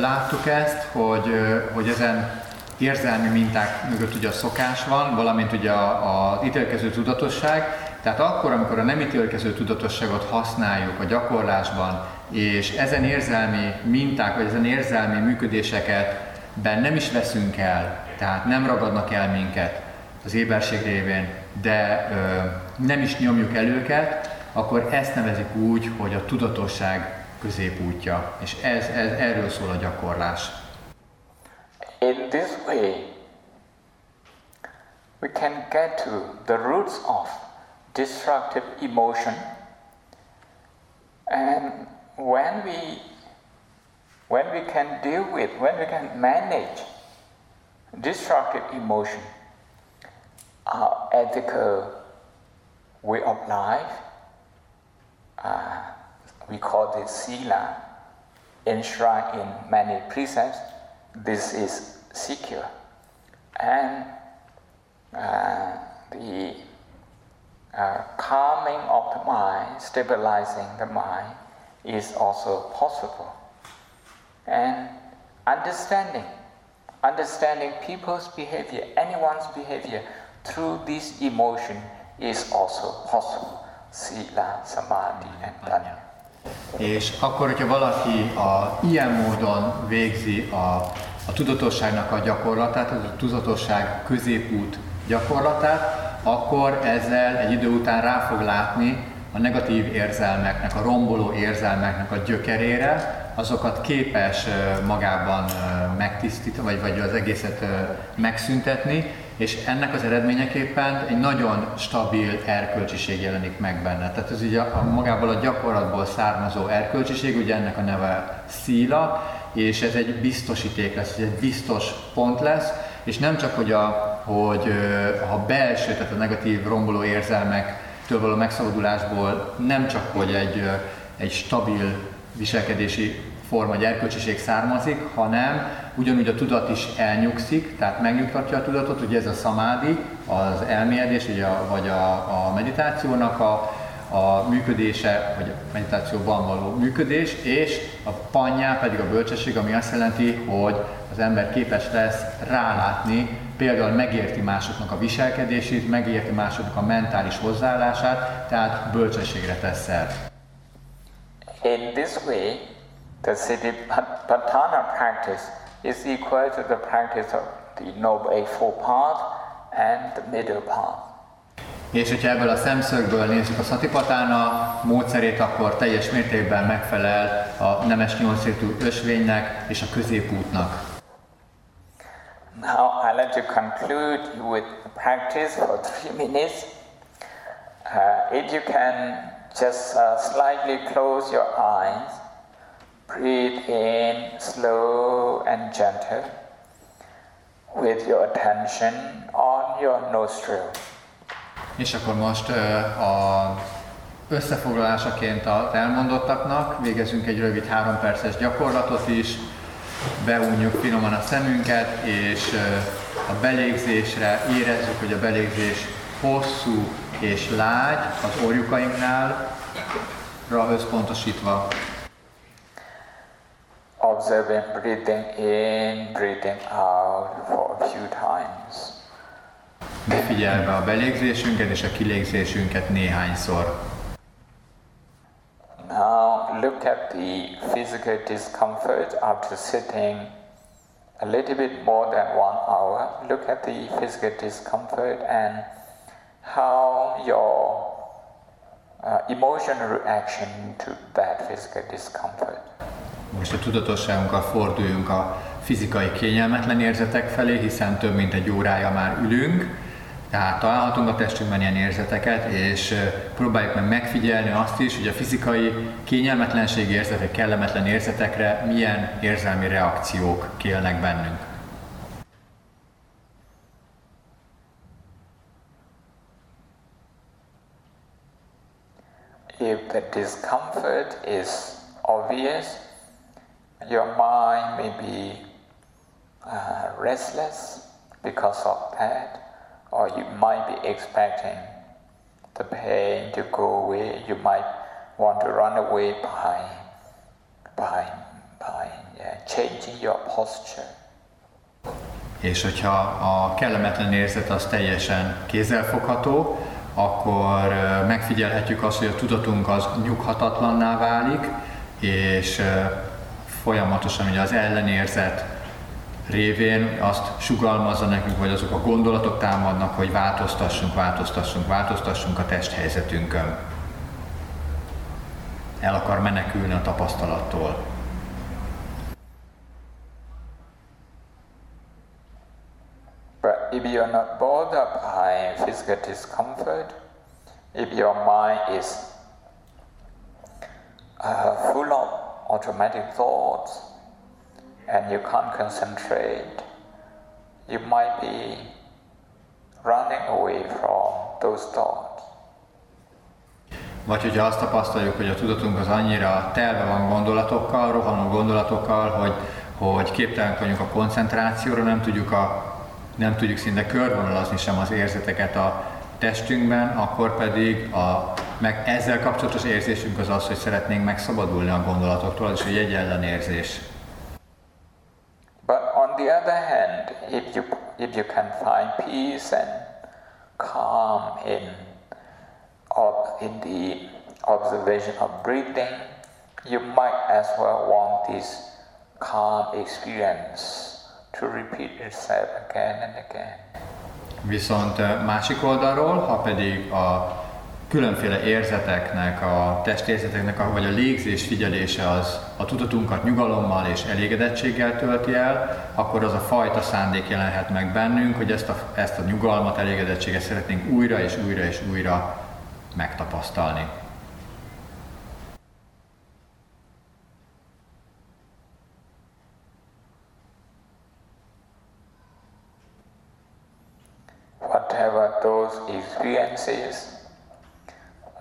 láttuk ezt, hogy, hogy ezen érzelmi minták mögött ugye a szokás van, valamint ugye az ítélkező tudatosság, tehát akkor, amikor a nem ítélkező tudatosságot használjuk a gyakorlásban, és ezen érzelmi minták, vagy ezen érzelmi működéseket ben nem is veszünk el, tehát nem ragadnak el minket az éberség révén, de ö, nem is nyomjuk el őket, akkor ezt nevezik úgy, hogy a tudatosság középútja, és ez, ez erről szól a gyakorlás. In this way, we can get to the roots of destructive emotion, and when we when we can deal with, when we can manage destructive emotion, our ethical way of life we call this sila, enshrined in many precepts, this is secure. And uh, the uh, calming of the mind, stabilizing the mind is also possible. And understanding, understanding people's behavior, anyone's behavior through this emotion is also possible. Sila, Samadhi and. És akkor, hogyha valaki a, ilyen módon végzi a, a tudatosságnak a gyakorlatát, az a tudatosság középút gyakorlatát, akkor ezzel egy idő után rá fog látni a negatív érzelmeknek, a romboló érzelmeknek a gyökerére, azokat képes magában megtisztítani, vagy, vagy az egészet megszüntetni, és ennek az eredményeképpen egy nagyon stabil erkölcsiség jelenik meg benne. Tehát ez ugye a, magából a gyakorlatból származó erkölcsiség, ugye ennek a neve szíla, és ez egy biztosíték lesz, ez egy biztos pont lesz, és nem csak, hogy a, hogy a belső, tehát a negatív romboló érzelmektől való megszabadulásból nem csak, hogy egy, egy stabil viselkedési forma, egy erkölcsiség származik, hanem ugyanúgy a tudat is elnyugszik, tehát megnyugtatja a tudatot, ugye ez a szamádi, az elmélyedés, ugye a, vagy a, a meditációnak a, a működése, vagy a meditációban való működés, és a panyá pedig a bölcsesség, ami azt jelenti, hogy az ember képes lesz rálátni, például megérti másoknak a viselkedését, megérti másoknak a mentális hozzáállását, tehát bölcsességre tesz szert. In this way, the Satipatthana practice is equal to the practice of the Noble Eightfold Path and the Middle Path. És hogyha ebből a szemszögből nézzük a Satipatána módszerét, akkor teljes mértékben megfelel a nemes nyolcértű ösvénynek és a középútnak. Now I like to conclude with practice for three minutes. Uh, if you can just uh, slightly close your eyes, breathe in slow and gentle with your attention on your nostril. És akkor most a összefoglalásaként az elmondottaknak végezünk egy rövid három perces gyakorlatot is, beunjuk finoman a szemünket, és a belégzésre érezzük, hogy a belégzés hosszú és lágy az orjukainknál, ra összpontosítva. Observing breathing in, breathing out for a few times. Befigyelve a belégzésünket és a kilégzésünket néhányszor. Now look at the physical discomfort after sitting a little bit more than one hour. Look at the physical discomfort and how your uh, emotional reaction to that physical discomfort. Most a tudatosságunkkal forduljunk a fizikai kényelmetlen érzetek felé, hiszen több mint egy órája már ülünk, tehát találhatunk a testünkben ilyen érzeteket, és próbáljuk meg megfigyelni azt is, hogy a fizikai kényelmetlenség érzetek, kellemetlen érzetekre milyen érzelmi reakciók kélnek bennünk. If the discomfort is obvious, your mind may be uh, restless because of that. or you might be expecting the pain to go away. You might want to run away by, by, by yeah, changing your posture. És hogyha a kellemetlen érzet az teljesen kézzelfogható, akkor megfigyelhetjük azt, hogy a tudatunk az nyughatatlanná válik, és folyamatosan ugye az ellenérzet révén azt sugalmazza nekünk, vagy azok a gondolatok támadnak, hogy változtassunk, változtassunk, változtassunk a testhelyzetünkön. El akar menekülni a tapasztalattól. But if you're not bothered by physical discomfort, if your mind is uh, full of automatic thoughts, and you can't concentrate, you might be running away from those thoughts. Vagy hogyha azt tapasztaljuk, hogy a tudatunk az annyira telve van gondolatokkal, rohanó gondolatokkal, hogy, hogy képtelenek vagyunk a koncentrációra, nem tudjuk, a, nem tudjuk szinte körvonalazni sem az érzeteket a testünkben, akkor pedig a, meg ezzel kapcsolatos érzésünk az az, hogy szeretnénk megszabadulni a gondolatoktól, és egy ellenérzés. the other hand, if you, if you can find peace and calm in, in the observation of breathing, you might as well want this calm experience to repeat itself again and again. Viszont másik oldalról, ha pedig a különféle érzeteknek, a testérzeteknek, vagy a légzés figyelése az a tudatunkat nyugalommal és elégedettséggel tölti el, akkor az a fajta szándék jelenhet meg bennünk, hogy ezt a, ezt a nyugalmat, elégedettséget szeretnénk újra és újra és újra megtapasztalni. Whatever those experiences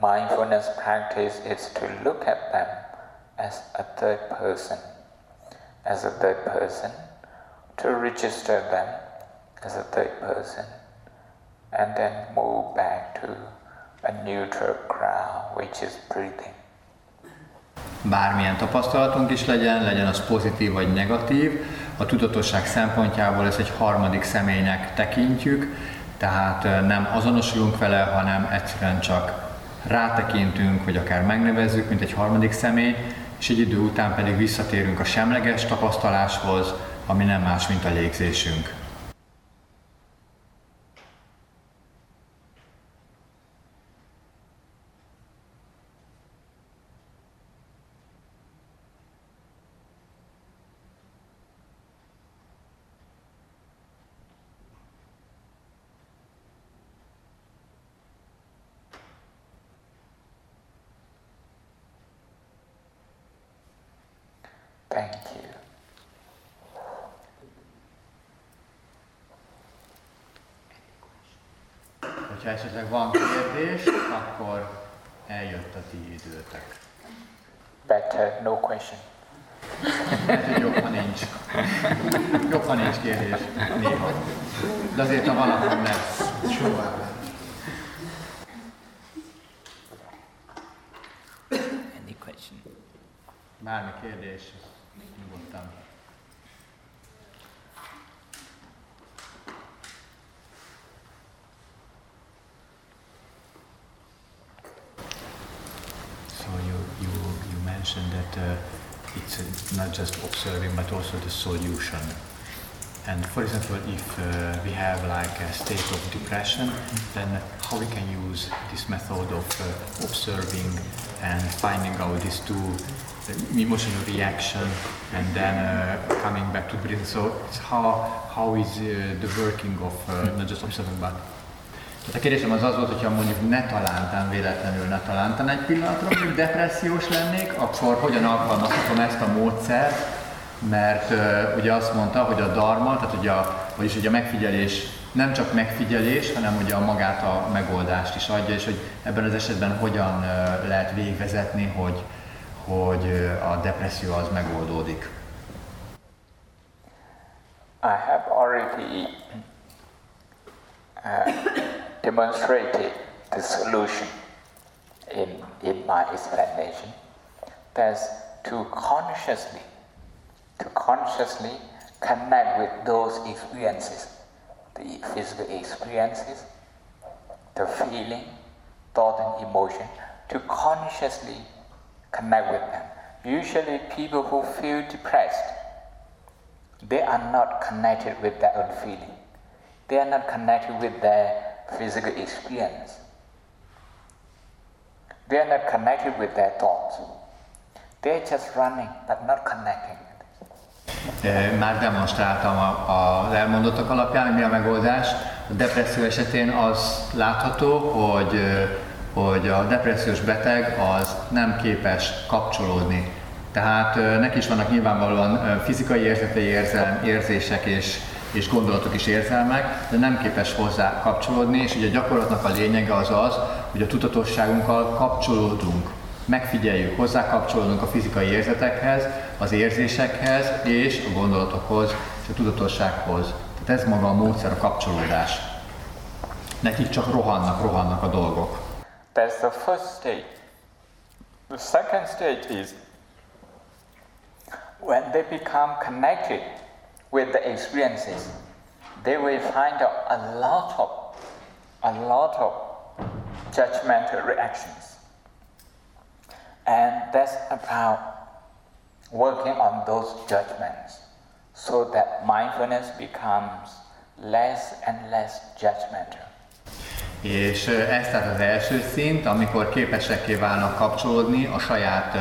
Mindfulness practice is to look at them as a third person, as a third person, to register them as a third person, and then move back to a neutral ground, which is breathing. Bármilyen tapasztalatunk is legyen, legyen az pozitív vagy negatív, a tudatosság szempontjából ezt egy harmadik személynek tekintjük, tehát nem azonosulunk vele, hanem egyszerűen csak rátekintünk, vagy akár megnevezzük, mint egy harmadik személy, és egy idő után pedig visszatérünk a semleges tapasztaláshoz, ami nem más, mint a légzésünk. hogyha esetleg van kérdés, akkor eljött a ti időtek. Better no question. Lehet, hogy jobb, ha nincs. Jobb, ha nincs kérdés. Néha. De azért, ha van, akkor lesz. Soha. Any question? Bármi kérdés, nyugodtan. So you, you, you mentioned that uh, it's uh, observing but also the solution. And for example, if uh, we have like a state of depression, then how we can use this method of uh, observing and finding out these two uh, emotional reaction and then uh, coming back to breathing. So it's how, how is uh, the working of uh, not just observing but Tehát a kérdésem az az volt, hogyha mondjuk ne talántán, véletlenül ne talántán egy pillanatra, mondjuk depressziós lennék, akkor hogyan alkalmazhatom ezt a módszert, mert uh, ugye azt mondta, hogy a dharma, tehát ugye a, vagyis ugye a megfigyelés nem csak megfigyelés, hanem ugye a magát a megoldást is adja, és hogy ebben az esetben hogyan uh, lehet végvezetni, hogy, hogy uh, a depresszió az megoldódik. I have already uh, demonstrated the solution in, in my explanation. There's to consciously, to consciously connect with those experiences, the physical experiences, the feeling, thought and emotion, to consciously connect with them. Usually people who feel depressed, they are not connected with their own feeling. They are not connected with their physical experience. They are not connected with their thoughts. They're just running but not connecting. Már demonstráltam az elmondottak alapján, mi a megoldás. A depresszió esetén az látható, hogy, hogy a depressziós beteg az nem képes kapcsolódni. Tehát neki is vannak nyilvánvalóan fizikai érzetei, érzelm, érzések és és gondolatok és érzelmek, de nem képes hozzá kapcsolódni, és ugye a gyakorlatnak a lényege az az, hogy a tudatosságunkkal kapcsolódunk, megfigyeljük, hozzá kapcsolódunk a fizikai érzetekhez, az érzésekhez és a gondolatokhoz és a tudatossághoz. Tehát ez maga a módszer, a kapcsolódás. Nekik csak rohannak, rohannak a dolgok. That's the first stage. The second stage is when they become connected with the experiences, they will find a lot of, a lot of judgmental reactions. And that's about working on those judgments so that mindfulness becomes less and less judgmental. És ez tehát az első szint, amikor képesekké válnak kapcsolódni a saját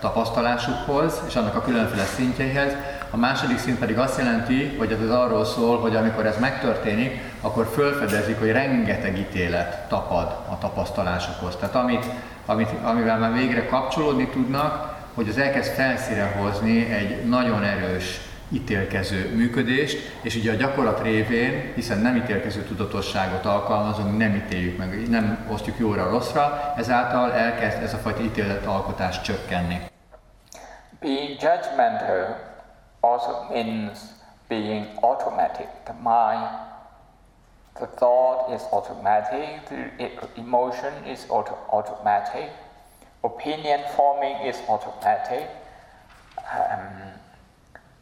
tapasztalásukhoz és annak a különféle szintjeihez, a második szint pedig azt jelenti, hogy ez az arról szól, hogy amikor ez megtörténik, akkor fölfedezik, hogy rengeteg ítélet tapad a tapasztalásokhoz. Tehát amit, amit, amivel már végre kapcsolódni tudnak, hogy az elkezd felszíre hozni egy nagyon erős ítélkező működést, és ugye a gyakorlat révén, hiszen nem ítélkező tudatosságot alkalmazunk, nem ítéljük meg, nem osztjuk jóra rosszra, ezáltal elkezd ez a fajta ítéletalkotás csökkenni. Being judgmental also means being automatic. The mind, the thought is automatic, the emotion is auto- automatic, opinion forming is automatic, um,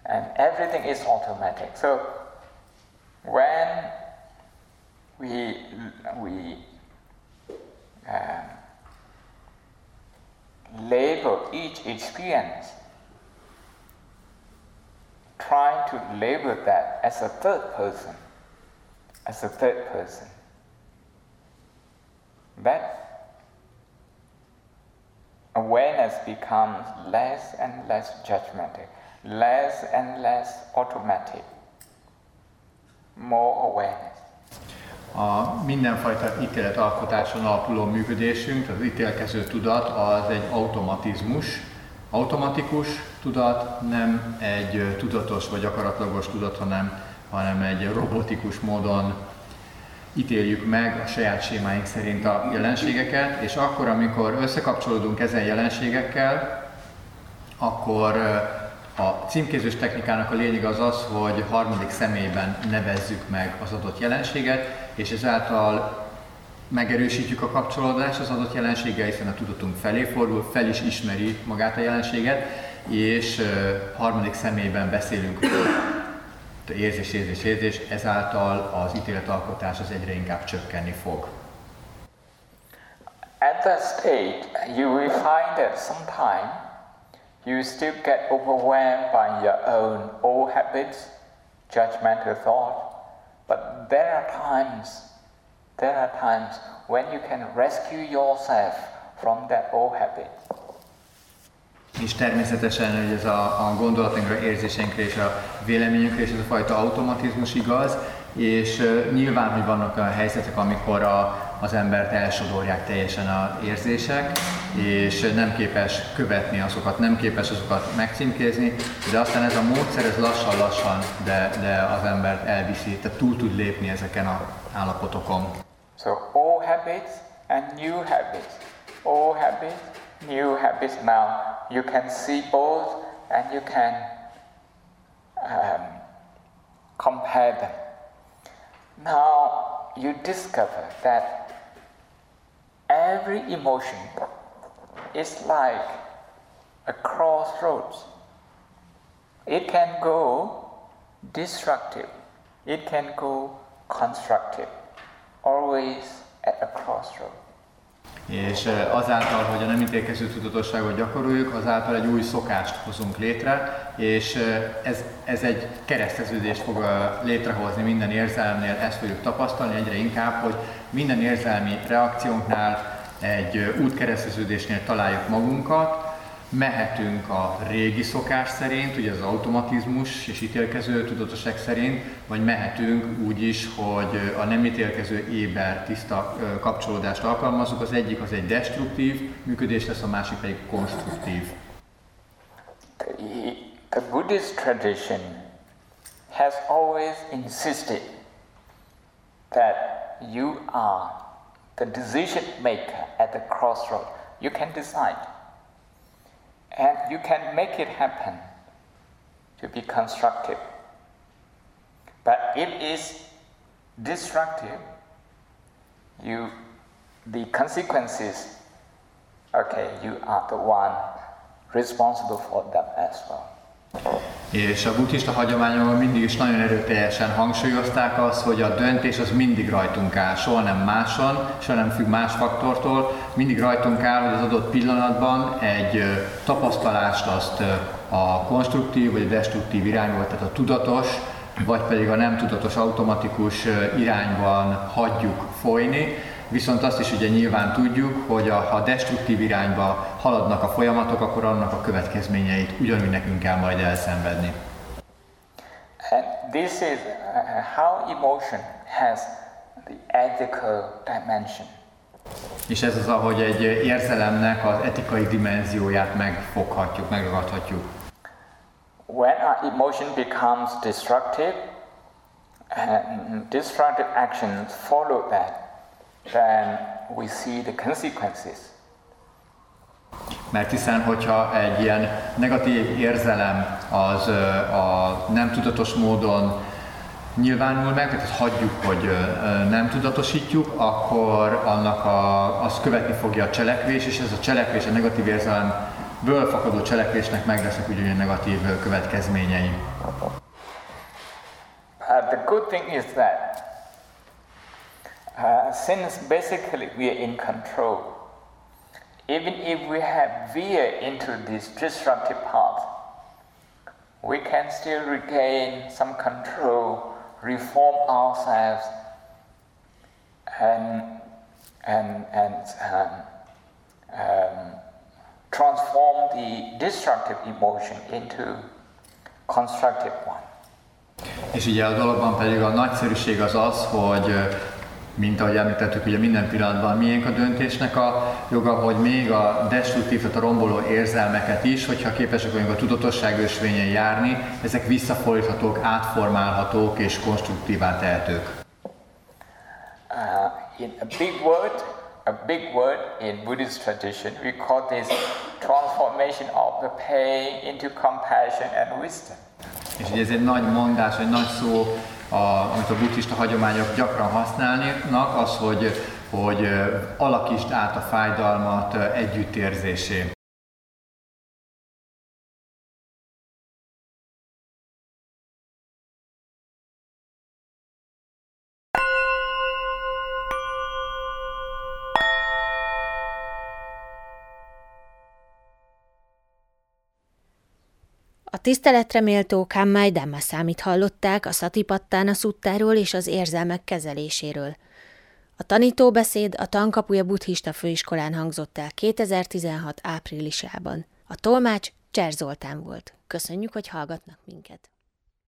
and everything is automatic. So when we, we um, label each experience trying to label that as a third person, as a third person. That awareness becomes less and less judgmental, less and less automatic, more awareness. A mindenfajta ítéletalkotáson alapuló működésünk, az ítélkező tudat az egy automatizmus, automatikus tudat, nem egy tudatos vagy akaratlagos tudat, hanem, hanem egy robotikus módon ítéljük meg a saját sémáink szerint a jelenségeket, és akkor, amikor összekapcsolódunk ezen jelenségekkel, akkor a címkézős technikának a lényeg az az, hogy harmadik személyben nevezzük meg az adott jelenséget, és ezáltal megerősítjük a kapcsolódást az adott jelenséggel, hiszen a tudatunk felé fordul, fel is ismeri magát a jelenséget, és harmadik személyben beszélünk érzés, érzés, érzés, ezáltal az ítéletalkotás az egyre inkább csökkenni fog. At that stage, you will find that sometimes you still get overwhelmed by your own old habits, judgmental thought, but there are times, there are times when you can rescue yourself from that old habit. És természetesen, hogy ez a, a gondolatunkra, érzéseinkre és a véleményünkre és ez a fajta automatizmus igaz, és uh, nyilván, hogy vannak a helyzetek, amikor a, az embert elsodorják teljesen az érzések, és nem képes követni azokat, nem képes azokat megcímkézni, de aztán ez a módszer, ez lassan-lassan, de, de az embert elviszi, tehát túl tud lépni ezeken a állapotokon. So old habits and new habits. Old habits, new habits now. You can see both and you can um, compare them. Now you discover that every emotion is like a crossroads. It can go destructive, it can go constructive, always at a crossroads. És azáltal, hogy a nem ítélkező tudatosságot gyakoroljuk, azáltal egy új szokást hozunk létre, és ez, ez egy kereszteződést fog létrehozni minden érzelmnél, ezt fogjuk tapasztalni egyre inkább, hogy minden érzelmi reakciónknál egy útkereszteződésnél találjuk magunkat, mehetünk a régi szokás szerint, ugye az automatizmus és ítélkező tudatosság szerint, vagy mehetünk úgy is, hogy a nem ítélkező éber tiszta kapcsolódást alkalmazunk. Az egyik az egy destruktív működés lesz, a másik pedig konstruktív. The Buddhist tradition has always insisted that you are the decision maker at the crossroad. You can decide and you can make it happen to be constructive. But if it's destructive, you the consequences, okay, you are the one responsible for them as well. És a buddhista hagyományokban mindig is nagyon erőteljesen hangsúlyozták azt, hogy a döntés az mindig rajtunk áll, soha nem máson, soha nem függ más faktortól, mindig rajtunk áll, hogy az adott pillanatban egy tapasztalást azt a konstruktív vagy a destruktív irányba, tehát a tudatos, vagy pedig a nem tudatos automatikus irányban hagyjuk folyni, Viszont azt is ugye nyilván tudjuk, hogy a, ha destruktív irányba haladnak a folyamatok, akkor annak a következményeit ugyanúgy nekünk kell majd elszenvedni. And this is uh, how emotion has the ethical dimension. És ez az, ahogy egy érzelemnek az etikai dimenzióját megfoghatjuk, megragadhatjuk. When our emotion becomes destructive, and destructive actions follow that then we see the consequences. Mert hiszen, hogyha egy ilyen negatív érzelem az a nem tudatos módon nyilvánul meg, tehát hagyjuk, hogy nem tudatosítjuk, akkor annak a, az követni fogja a cselekvés, és ez a cselekvés, a negatív érzelemből fakadó cselekvésnek meg lesznek ugyanilyen negatív következményei. Uh, the good thing is that Uh, since basically we are in control, even if we have veered into this disruptive path, we can still regain some control, reform ourselves, and and and um, um, transform the destructive emotion into constructive one. És ugye a dologban pedig a nagyszerűség az az, hogy mint ahogy említettük, ugye minden pillanatban miénk a döntésnek a joga, hogy még a destruktív, tehát a romboló érzelmeket is, hogyha képesek vagyunk a tudatosság ösvényen járni, ezek visszafordíthatók, átformálhatók és konstruktívá tehetők. in a big word, a big word in Buddhist tradition, we call this transformation of the pain into compassion and wisdom. És ugye ez egy nagy mondás, egy nagy szó, a, amit a buddhista hagyományok gyakran használnak, az, hogy, hogy alakítsd át a fájdalmat együttérzésé. A tiszteletre méltó Kammai Dhammaszámit hallották a Satipattána szuttáról és az érzelmek kezeléséről. A tanítóbeszéd a Tankapuja buddhista főiskolán hangzott el 2016 áprilisában. A tolmács Cser Zoltán volt. Köszönjük, hogy hallgatnak minket.